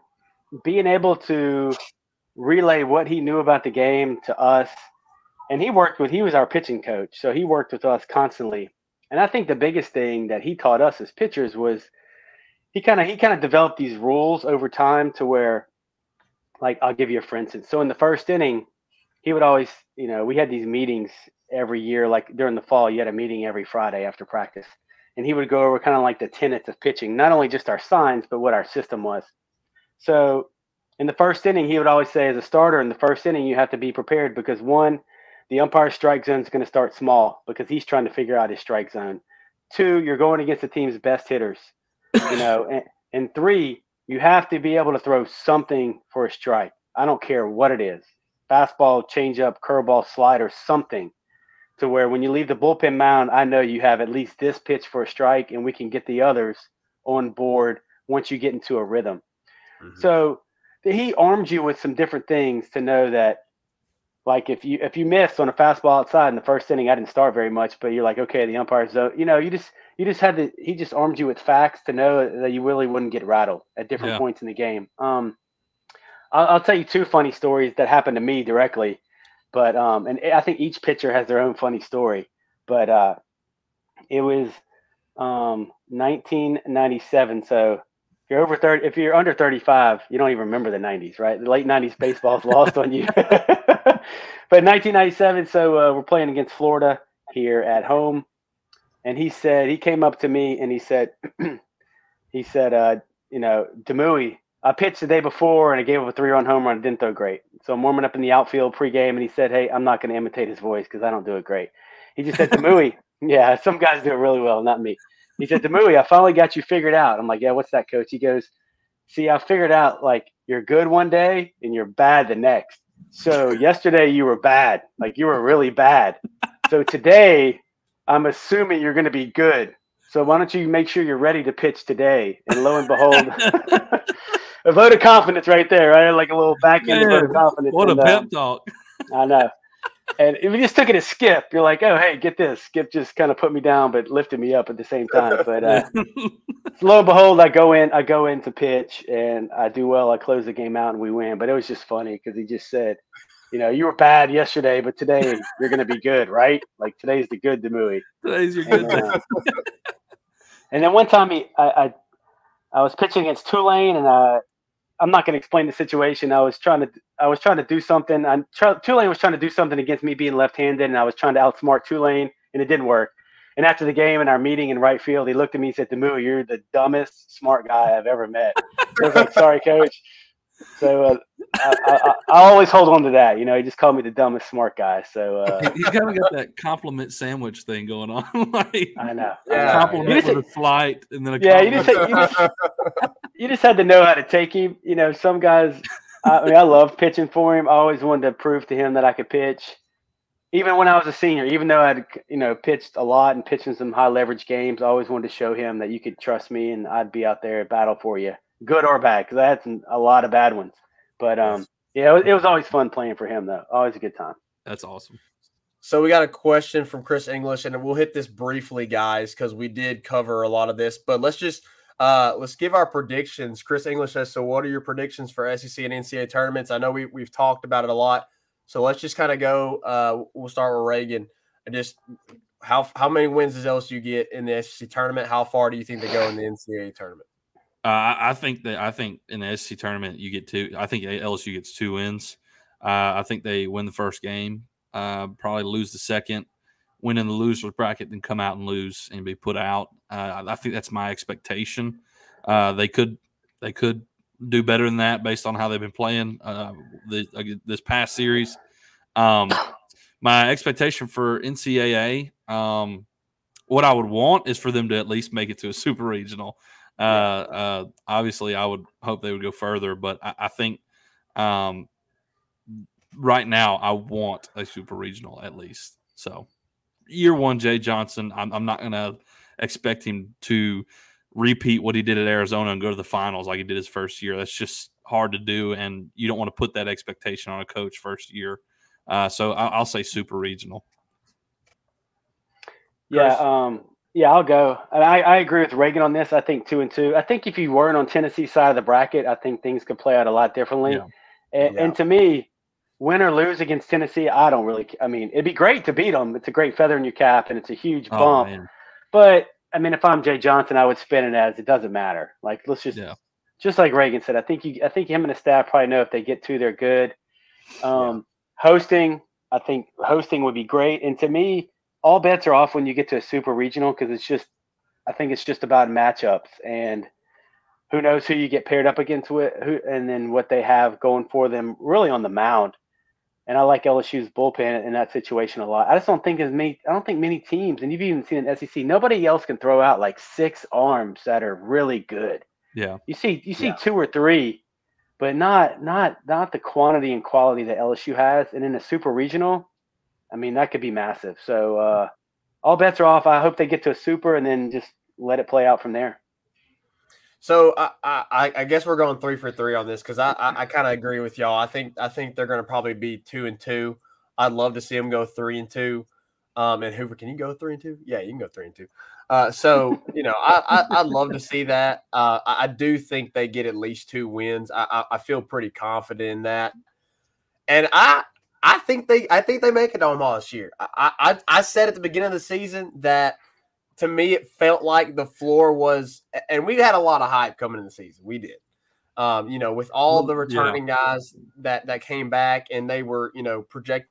being able to relay what he knew about the game to us, and he worked with he was our pitching coach, so he worked with us constantly. And I think the biggest thing that he taught us as pitchers was he kind of he kind of developed these rules over time to where, like I'll give you a for instance. So in the first inning, he would always, you know, we had these meetings every year, like during the fall, you had a meeting every Friday after practice. And he would go over kind of like the tenets of pitching, not only just our signs, but what our system was. So in the first inning, he would always say, as a starter in the first inning, you have to be prepared because one, the umpire strike zone is going to start small because he's trying to figure out his strike zone. Two, you're going against the team's best hitters, you know, [laughs] and, and three, you have to be able to throw something for a strike. I don't care what it is fastball, changeup, curveball, slider, something to where when you leave the bullpen mound, I know you have at least this pitch for a strike, and we can get the others on board once you get into a rhythm. Mm-hmm. So he armed you with some different things to know that, like if you if you miss on a fastball outside in the first inning, I didn't start very much, but you're like, okay, the umpire's so you know, you just you just had to he just armed you with facts to know that you really wouldn't get rattled at different yeah. points in the game. Um, I'll, I'll, tell you two funny stories that happened to me directly, but um, and I think each pitcher has their own funny story. But uh, it was um 1997, so you're over 30, if you're under 35, you don't even remember the 90s, right? The late 90s baseball's lost on you. [laughs] but 1997, so uh, we're playing against Florida here at home, and he said he came up to me and he said, [clears throat] he said, uh, you know, Demouy, I pitched the day before and I gave up a three run home run. It didn't throw great. So I'm warming up in the outfield pregame and he said, Hey, I'm not going to imitate his voice because I don't do it great. He just said, Demouy, [laughs] yeah, some guys do it really well, not me. He said, Demouy, I finally got you figured out. I'm like, Yeah, what's that, coach? He goes, See, I figured out like you're good one day and you're bad the next. So [laughs] yesterday you were bad, like you were really bad. So today I'm assuming you're going to be good. So why don't you make sure you're ready to pitch today? And lo and behold, [laughs] a vote of confidence right there, right? Like a little back end vote of confidence. What and, a pep um, talk. I know. And if we just took it as Skip. You're like, oh, hey, get this. Skip just kind of put me down, but lifted me up at the same time. But uh, [laughs] lo and behold, I go in, I go in to pitch, and I do well. I close the game out, and we win. But it was just funny because he just said, you know, you were bad yesterday, but today you're going to be good, right? Like today's the good Demouy. Today's your good. And, uh, and then one time he, I, I, I was pitching against Tulane, and uh, I'm not going to explain the situation. I was trying to I was trying to do something. I, Tulane was trying to do something against me being left-handed, and I was trying to outsmart Tulane, and it didn't work. And after the game and our meeting in right field, he looked at me and said, "Demu, you're the dumbest smart guy I've ever met." I was like, "Sorry, coach." So uh, I, I, I, always hold on to that. You know, he just called me the dumbest smart guy. So uh, you kind of got that compliment sandwich thing going on. [laughs] like, I know. Yeah, compliment yeah. with a flight, and then a yeah. You just, had, you just, you just had to know how to take him. You know, some guys. I mean, I love pitching for him. I always wanted to prove to him that I could pitch. Even when I was a senior, even though I'd you know pitched a lot and pitching some high leverage games, I always wanted to show him that you could trust me and I'd be out there at battle for you good or bad, because I had some, a lot of bad ones. But um, yeah, it was, it was always fun playing for him, though. Always a good time. That's awesome. So we got a question from Chris English, and we'll hit this briefly, guys, because we did cover a lot of this. But let's just uh, let's give our predictions. Chris English says, "So, what are your predictions for SEC and NCAA tournaments?" I know we we've talked about it a lot, so let's just kind of go. Uh, we'll start with Reagan. And just how how many wins does LSU get in the SEC tournament? How far do you think they go in the NCAA tournament? Uh, I think that I think in the SEC tournament you get two. I think LSU gets two wins. Uh, I think they win the first game, uh, probably lose the second, win in the losers bracket, then come out and lose and be put out. Uh, I think that's my expectation. Uh, they could they could do better than that based on how they've been playing uh, the, this past series. Um, my expectation for NCAA, um, what I would want is for them to at least make it to a super regional. Uh, uh, obviously, I would hope they would go further, but I, I think um, right now I want a super regional at least. So, year one, Jay Johnson, I'm, I'm not going to expect him to repeat what he did at Arizona and go to the finals like he did his first year. That's just hard to do, and you don't want to put that expectation on a coach first year. Uh, so I, will say super regional. Yeah, um, yeah, I'll go. And I, I agree with Reagan on this. I think two and two. I think if you weren't on Tennessee side of the bracket, I think things could play out a lot differently. Yeah. And, yeah. and, to me, win or lose against Tennessee, I don't really. I mean, it'd be great to beat them. It's a great feather in your cap, and it's a huge oh, bump. But I mean, if I'm Jay Johnson, I would spin it as it doesn't matter. Like let's just, yeah. just like Reagan said, I think you, I think him and the staff probably know if they get two, they're good. Um, hosting, I think hosting would be great. And to me, all bets are off when you get to a super regional because it's just, I think it's just about matchups and who knows who you get paired up against with who, and then what they have going for them really on the mound. And I like LSU's bullpen in that situation a lot. I just don't think as many. I don't think many teams, and you've even seen an SEC, nobody else can throw out like six arms that are really good. Yeah. You see, you see Yeah. two or three, but not not not the quantity and quality that LSU has. And in a super regional, I mean, that could be massive. So uh, all bets are off. I hope they get to a super and then just let it play out from there. So I, I, I guess we're going three for three on this because I, I, I kind of agree with y'all. I think I think they're going to probably be two and two. I'd love to see them go three and two. Um, and Hoover, can you go three and two? Yeah, you can go three and two. Uh, so [laughs] you know, I, I I'd love to see that. Uh, I, I do think they get at least two wins. I, I I feel pretty confident in that, and I I think they I think they make it Omaha this year. I, I I said at the beginning of the season that to me it felt like the floor was, and we had a lot of hype coming in the season. We did. Um, you know, with all the Yeah. returning guys that that came back and they were, you know, project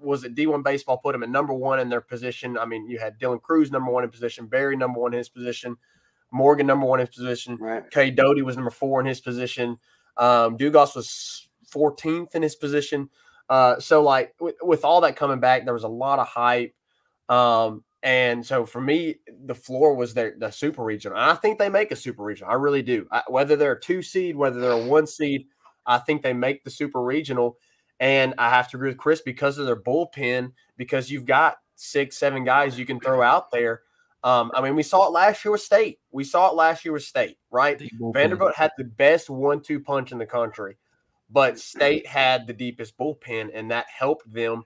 was it D1 baseball put them at number one in their position. I mean, you had Dylan Crews number one in position, Berry number one in his position, Morgan number one in his position, Right. Cade Doughty was number four in his position. Um, Dugas was 14th in his position. Uh, so like with, with all that coming back, there was a lot of hype. Um, and so for me, the floor was their the super regional. And I think they make a super regional. I really do. I, whether they're a two seed, whether they're a one seed, I think they make the super regional. And I have to agree with Chris because of their bullpen, because you've got six, seven guys you can throw out there. Um, I mean, we saw it last year with State. We saw it last year with State, right? Vanderbilt had the best one-two punch in the country, but State had the deepest bullpen, and that helped them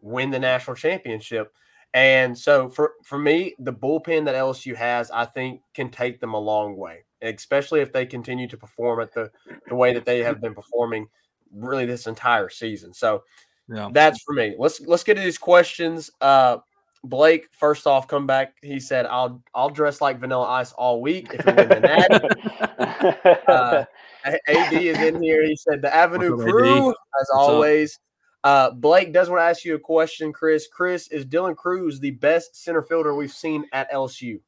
win the national championship. And so, for for me, the bullpen that LSU has, I think, can take them a long way, especially if they continue to perform at the the way that they have been performing really this entire season. So Yeah. that's for me. Let's let's get to these questions. Uh, Blake, first off, come back. He said, "I'll I'll dress like Vanilla Ice all week if we win the Natty." [laughs] Uh, A- AD is in here. He said the Avenue What's up, AD? Crew, as What's always. Uh, Blake does want to ask you a question, Chris. Chris, is Dylan Crews the best center fielder we've seen at LSU?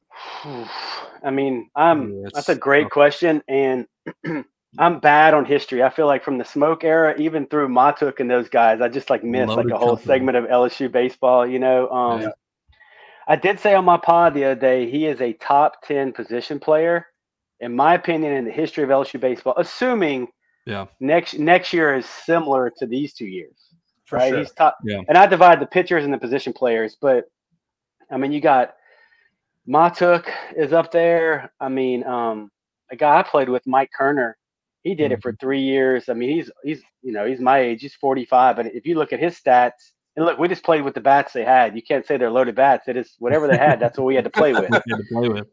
I mean, I'm Yes. that's a great question, and [clears throat] I'm bad on history. I feel like from the smoke era, even through Mahtook and those guys, I just like missed like a whole company. segment of LSU baseball. You know, um, Yeah. I did say on my pod the other day he is a top ten position player, in my opinion, in the history of LSU baseball. Assuming Yeah. next next year is similar to these two years, For right? sure. He's top. Yeah. And I divide the pitchers and the position players, but I mean, you got Mahtook is up there. I mean, um, a guy I played with, Mike Koerner, he did it for three years. I mean, he's he's you know he's my age. He's 45, but if you look at his stats, and look, we just played with the bats they had. You can't say they're loaded bats. It is whatever they had. That's what we had to play [laughs] with. Had to play with.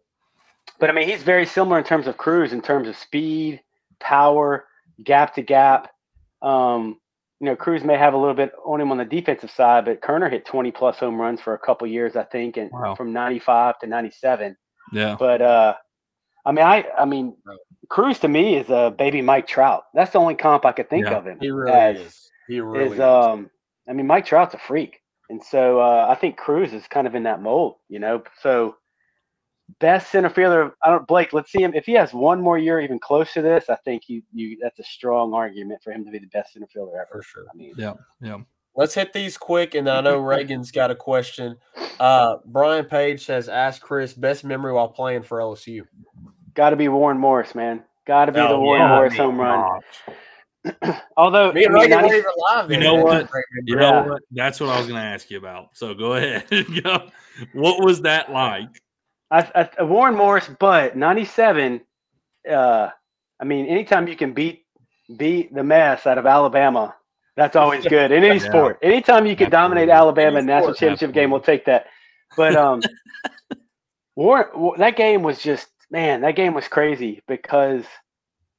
But I mean, he's very similar in terms of Crews, in terms of speed, power, gap to gap. Um, you know, Crews may have a little bit on him on the defensive side, but Koerner hit 20 plus home runs for a couple years, I think, and Wow. from 95 to 97. Yeah. But uh, I mean, I I mean, Right. Crews to me is a baby Mike Trout. That's the only comp I could think Yeah. of him. He really as, is. He really is is. um I mean Mike Trout's a freak. And so uh, I think Crews is kind of in that mold, you know. So best center fielder, I don't Blake, let's see him. If he has one more year even close to this, I think you you that's a strong argument for him to be the best center fielder ever. for sure. I mean Yeah. Yeah. Let's hit these quick, and I know [laughs] Reagan's got a question. Uh, Brian Page says, "Ask Chris best memory while playing for LSU." gotta be Warren Morris, man. Gotta be the Oh, Warren yeah, Morris I mean, home run. [clears throat] Although Me and I mean, Reagan 90 weren't live. You know That's what? You memory. know what? That's what I was going to ask you about. So go [laughs] ahead. Go. what was that like? I, I, Warren Morris, but 97, uh, I mean, anytime you can beat beat the mess out of Alabama, that's always [laughs] good in any Yeah. sport. Anytime you can dominate Alabama in national championship game, we'll take that. But um, [laughs] Warren, that game was just man, that game was crazy because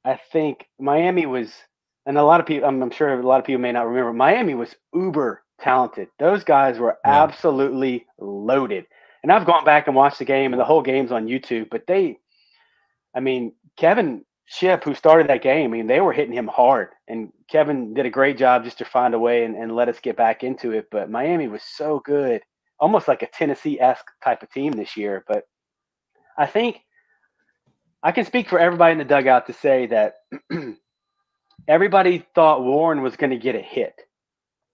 I think Miami was, and a lot of people, I'm, I'm sure a lot of people may not remember, Miami was uber talented. Those guys were Yeah. absolutely loaded. And I've gone back and watched the game, and the whole game's on YouTube. But they, I mean, Kevin Ship, who started that game, I mean, they were hitting him hard, and Kevin did a great job just to find a way and, and let us get back into it. But Miami was so good, almost like a Tennessee esque type of team this year. But I think I can speak for everybody in the dugout to say that [clears throat] everybody thought Warren was going to get a hit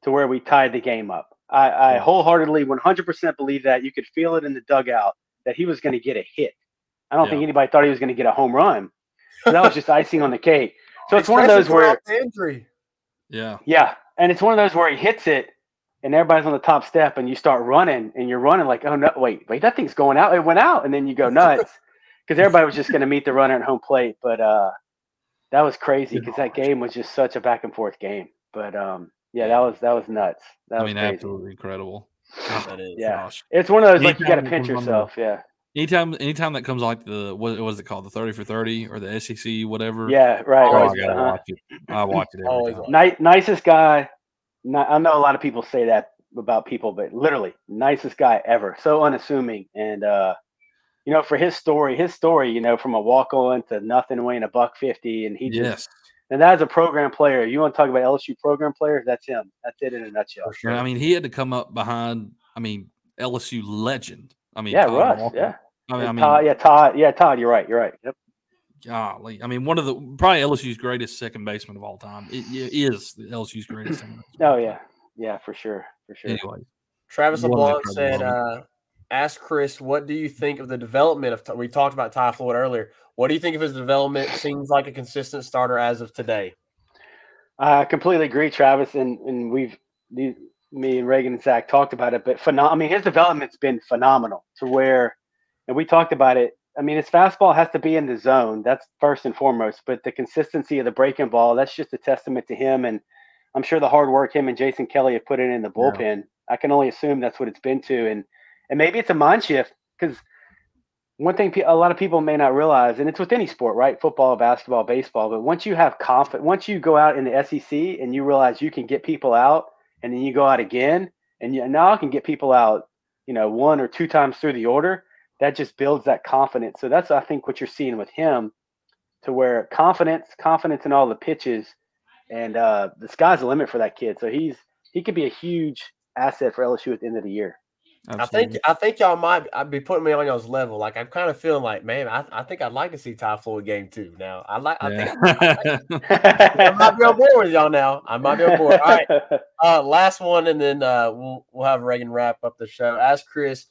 to where we tied the game up. I, I wholeheartedly, 100% believe that. You could feel it in the dugout that he was going to get a hit. I don't think anybody thought he was going to get a home run. So that was just icing on the cake. So it's one of those where, injury. Yeah. yeah, and it's one of those where he hits it, and everybody's on the top step, and you start running, and you're running like, oh no, wait, wait, that thing's going out. It went out, and then you go [laughs] nuts because everybody was just going to meet the runner at home plate. But uh, that was crazy because that game was just such a back and forth game. But um, yeah, that was that was nuts. That I was mean, crazy. absolutely incredible. That is. Yeah. Gosh. It's one of those like you got to Anytime pinch we run the- yourself. Yeah, Anytime, anytime that comes like the what was it called, the thirty for thirty or the SEC, whatever. yeah, right. Oh, right. I gotta Uh-huh. watch it. I watch it every time. watch Ni- nicest guy. Ni- I know a lot of people say that about people, but literally nicest guy ever. So unassuming, and uh, you know, for his story, his story, you know, from a walk on to nothing, weighing a buck fifty, and he just Yes. And that is a program player. You want to talk about LSU program players? That's him. That's it in a nutshell. For sure. I mean, he had to come up behind. I mean, LSU legend. I mean, yeah, Todd Russ. Walker. Yeah, I mean, I mean, Todd. Yeah, Todd. Yeah, Todd. You're right. You're right. Yep. golly. I mean, one of the probably LSU's greatest second baseman of all time. It, it is LSU's greatest. second Oh yeah, yeah, for sure, for sure. Anyway, Travis LeBlanc said, uh, "Ask Chris, what do you think of the development of? We talked about Ty Floyd earlier. What do you think of his development? Seems like a consistent starter as of today. I completely agree, Travis, and and we've the, me and Reagan and Zach talked about it, but phenom- I mean, his development's been phenomenal to where, and we talked about it. I mean, his fastball has to be in the zone. That's first and foremost. But the consistency of the breaking ball, that's just a testament to him. And I'm sure the hard work him and Jason Kelly have put in in the Yeah. bullpen. I can only assume that's what it's been to. And and maybe it's a mind shift because one thing a lot of people may not realize, and it's with any sport, right? Football, basketball, baseball. But once you have confidence, once you go out in the SEC and you realize you can get people out, and then you go out again, and you, now I can get people out, you know, one or two times through the order. That just builds that confidence. So that's I think what you're seeing with him, to where confidence, confidence in all the pitches, and uh, the sky's the limit for that kid. So he's he could be a huge asset for LSU at the end of the year. I think. I think y'all might I'd be putting me on y'all's level. Like I'm kind of feeling like, man, I, I think I'd like to see Ty Floyd game too. Now I like I think Yeah. [laughs] I might be on board with y'all now. I might be on board. All right. [laughs] Uh, last one, and then uh, we'll we'll have Reagan wrap up the show. Ask Chris,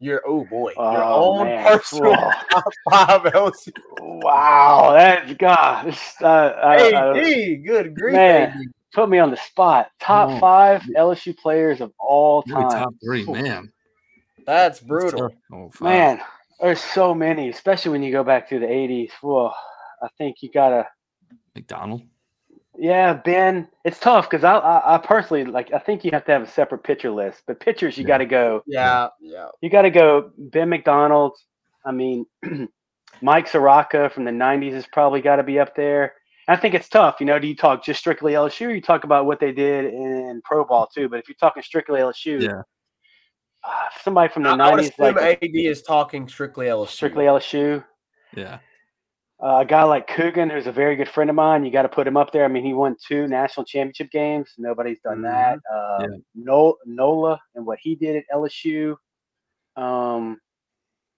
your oh boy, your Oh, own man. personal Whoa. [laughs] top five LSU. Wow, that's God. this, Uh, I- I- good grief, Man. AD. put me on the spot. Top Come five LSU players of all time. top three, man. That's That's brutal. tough. Oh, five. Man, there's so many, especially when you go back to the 80s. Whoa, I think you gotta. McDonald. Yeah, Ben. It's tough because I, I, I personally like. I think you have to have a separate pitcher list. But pitchers, you Yeah. got to go. Yeah, yeah. You got to go. Ben McDonald. I mean, [clears throat] Mike Sirotka from the '90s has probably got to be up there. I think it's tough. You know, do you talk just strictly LSU? Or you talk about what they did in pro ball too. But if you're talking strictly LSU, Yeah. [sighs] somebody from the I, I '90s, assume like AD is talking strictly LSU. strictly LSU. Yeah. Uh, a guy like Coogan, who's a very good friend of mine, you got to put him up there. I mean, he won two national championship games. Nobody's done that. Uh, Yeah. No, Nola and what he did at LSU. Um,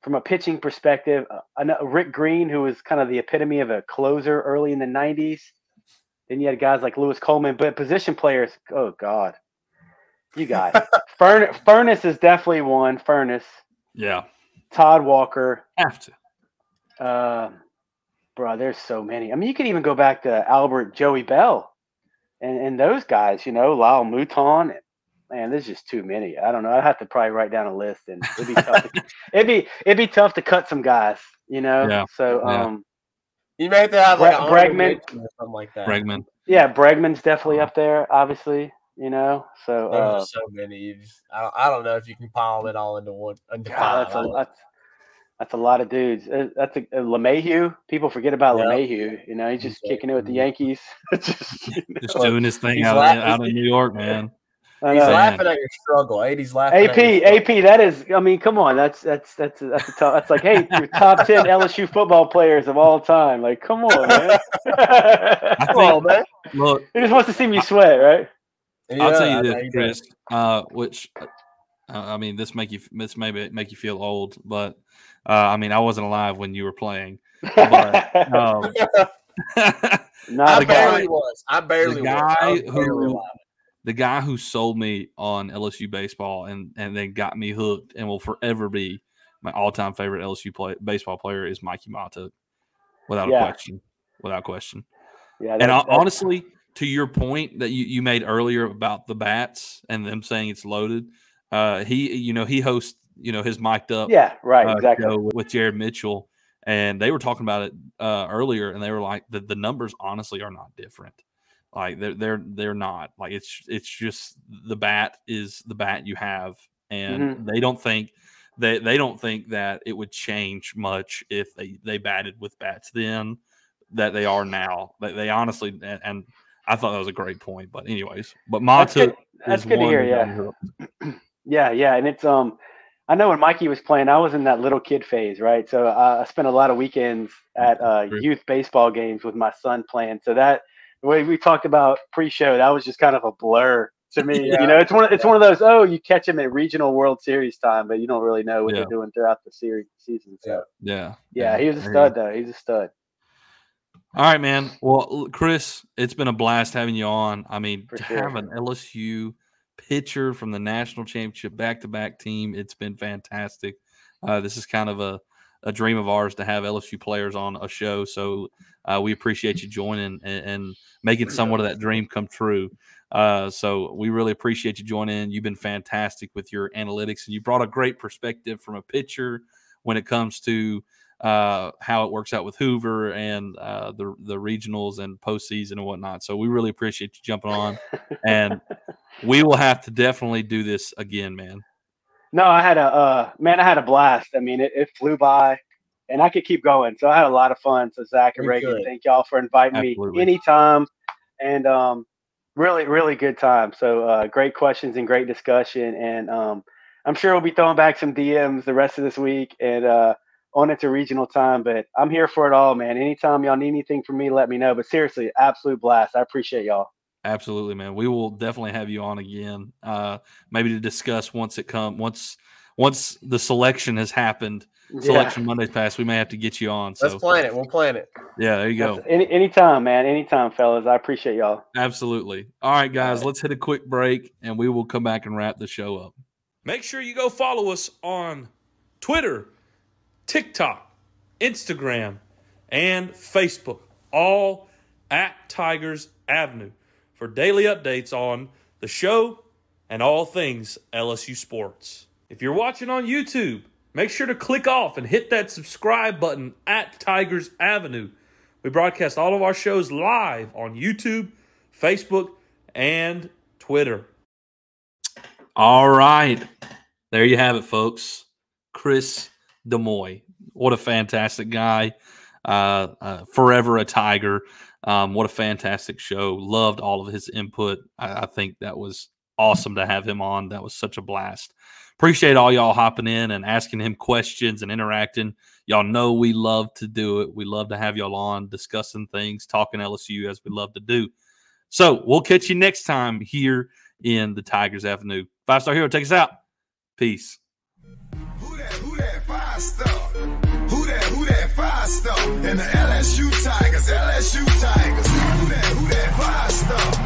from a pitching perspective, uh, Rick Greene, who was kind of the epitome of a closer early in the '90s. Then you had guys like Louis Coleman, but position players. Oh God, you got [laughs] Furn- Furniss is definitely one. Furniss, Yeah. Todd Walker, Have to. uh, bro, there's so many. I mean, you could even go back to Albert, Joey Belle, and, and those guys. You know, Lyle Mouton. And, man, there's just too many. I don't know. I'd have to probably write down a list, and it'd be tough. to, [laughs] it'd be it'd be tough to cut some guys. You know. Yeah, So yeah. um, You may have to have like Bre- Bregman. or something like that. Bregman. yeah, Bregman's definitely up there. Obviously, you know. So uh, so many. Just, I, don't, I don't know if you can pile it all into one. Into God, five. that's I a don't- that's, that's a lot of dudes. Uh, That's a, a LeMahieu. People forget about Yeah. LeMahieu. You know, he's just Yeah. kicking it with the Yankees. [laughs] It's just, you [laughs] know. Just doing his thing out, la- in, out in New York, man. [laughs] I He's know. laughing at your struggle. 80's laughing. AP, at your struggle. AP, that is. I mean, come on, that's that's that's that's a tough. That's like, hey, you're top ten LSU football players of all time. Like, come on, man. I Come on, man. look, he just wants to see me sweat, right? I'll tell you this, Chris. Uh, which, uh, I mean, this make you this maybe make you feel old, but uh, I mean, I wasn't alive when you were playing. But, um, [laughs] [laughs] Not I the a guy- was. I barely the was. Was guy barely who- alive. the guy who sold me on LSU baseball and and then got me hooked and will forever be my all time favorite LSU play, baseball player is Mikie Mahtook, without Yeah. a question, without question. Yeah, And I, honestly, to your point that you, you made earlier about the bats and them saying it's loaded, uh, he you know he hosts you know his mic'd up yeah, right, uh, exactly. with Jared Mitchell, and they were talking about it uh, earlier, and they were like, the, the numbers honestly are not different. Like they're they're they're not like it's it's just the bat is the bat you have, and Mm-hmm. they don't think they they don't think that it would change much if they they batted with bats then that they are now. They, they honestly and, and I thought that was a great point. But anyways, but That's Mata good. That's good to hear. Yeah, [clears throat] yeah, yeah. And it's um, I know when Mikie was playing, I was in that little kid phase, right? So uh, I spent a lot of weekends at uh, youth baseball games with my son playing. So that the way we talked about pre-show, that was just kind of a blur to me. Yeah. [laughs] You know, it's one. It's one of those. Oh, you catch him at regional World Series time, but you don't really know what Yeah. they're doing throughout the series season. So Yeah, yeah, he was a stud though. He's a stud All right, man. Well, Chris, it's been a blast having you on. I mean, For to sure. have an LSU pitcher from the national championship back to back team, it's been fantastic. Uh, this is kind of a, a dream of ours to have LSU players on a show. So uh, we appreciate you joining and, and making somewhat of that dream come true. Uh, so we really appreciate you joining. You've been fantastic with your analytics, and you brought a great perspective from a pitcher when it comes to uh, how it works out with Hoover and uh, the the regionals and postseason and whatnot. So we really appreciate you jumping on, and [laughs] we will have to definitely do this again, man. No, I had a uh, man. I had a blast. I mean, it, it flew by, and I could keep going. So I had a lot of fun. So Zach and We Reagan, could. thank y'all for inviting Absolutely. me anytime, and um, really, really good time. So uh, great questions and great discussion, and um, I'm sure we'll be throwing back some DMs the rest of this week and uh, on into regional time. But I'm here for it all, man. Anytime y'all need anything from me, let me know. But seriously, absolute blast. I appreciate y'all. Absolutely, man. We will definitely have you on again, uh, maybe to discuss once it come once once the selection has happened. Yeah. Selection Monday's passed. We may have to get you on. Let's plan it. We'll plan it. yeah, there you go. That's- Any anytime, man. Anytime, fellas. I appreciate y'all. Absolutely. All right, guys, right. let's hit a quick break and we will come back and wrap the show up. Make sure you go follow us on Twitter, TikTok, Instagram, and Facebook, all at Tigers Avenue for daily updates on the show and all things LSU sports. If you're watching on YouTube, make sure to click off and hit that subscribe button at Tigers Avenue. We broadcast all of our shows live on YouTube, Facebook, and Twitter. All right. There you have it, folks. Chris Demouy. What a fantastic guy. Uh, uh, forever a Tiger. Um, what a fantastic show. Loved all of his input. I, I think that was awesome to have him on. That was such a blast. Appreciate all y'all hopping in and asking him questions and interacting. Y'all know we love to do it. We love to have y'all on discussing things, talking LSU as we love to do. So we'll catch you next time here in the Tigers Avenue. Five Star Hero, take us out. Peace. Who that, who that five star? Who that, who that five star? And the LSU Tigers, LSU Tigers. Who that, who that five star?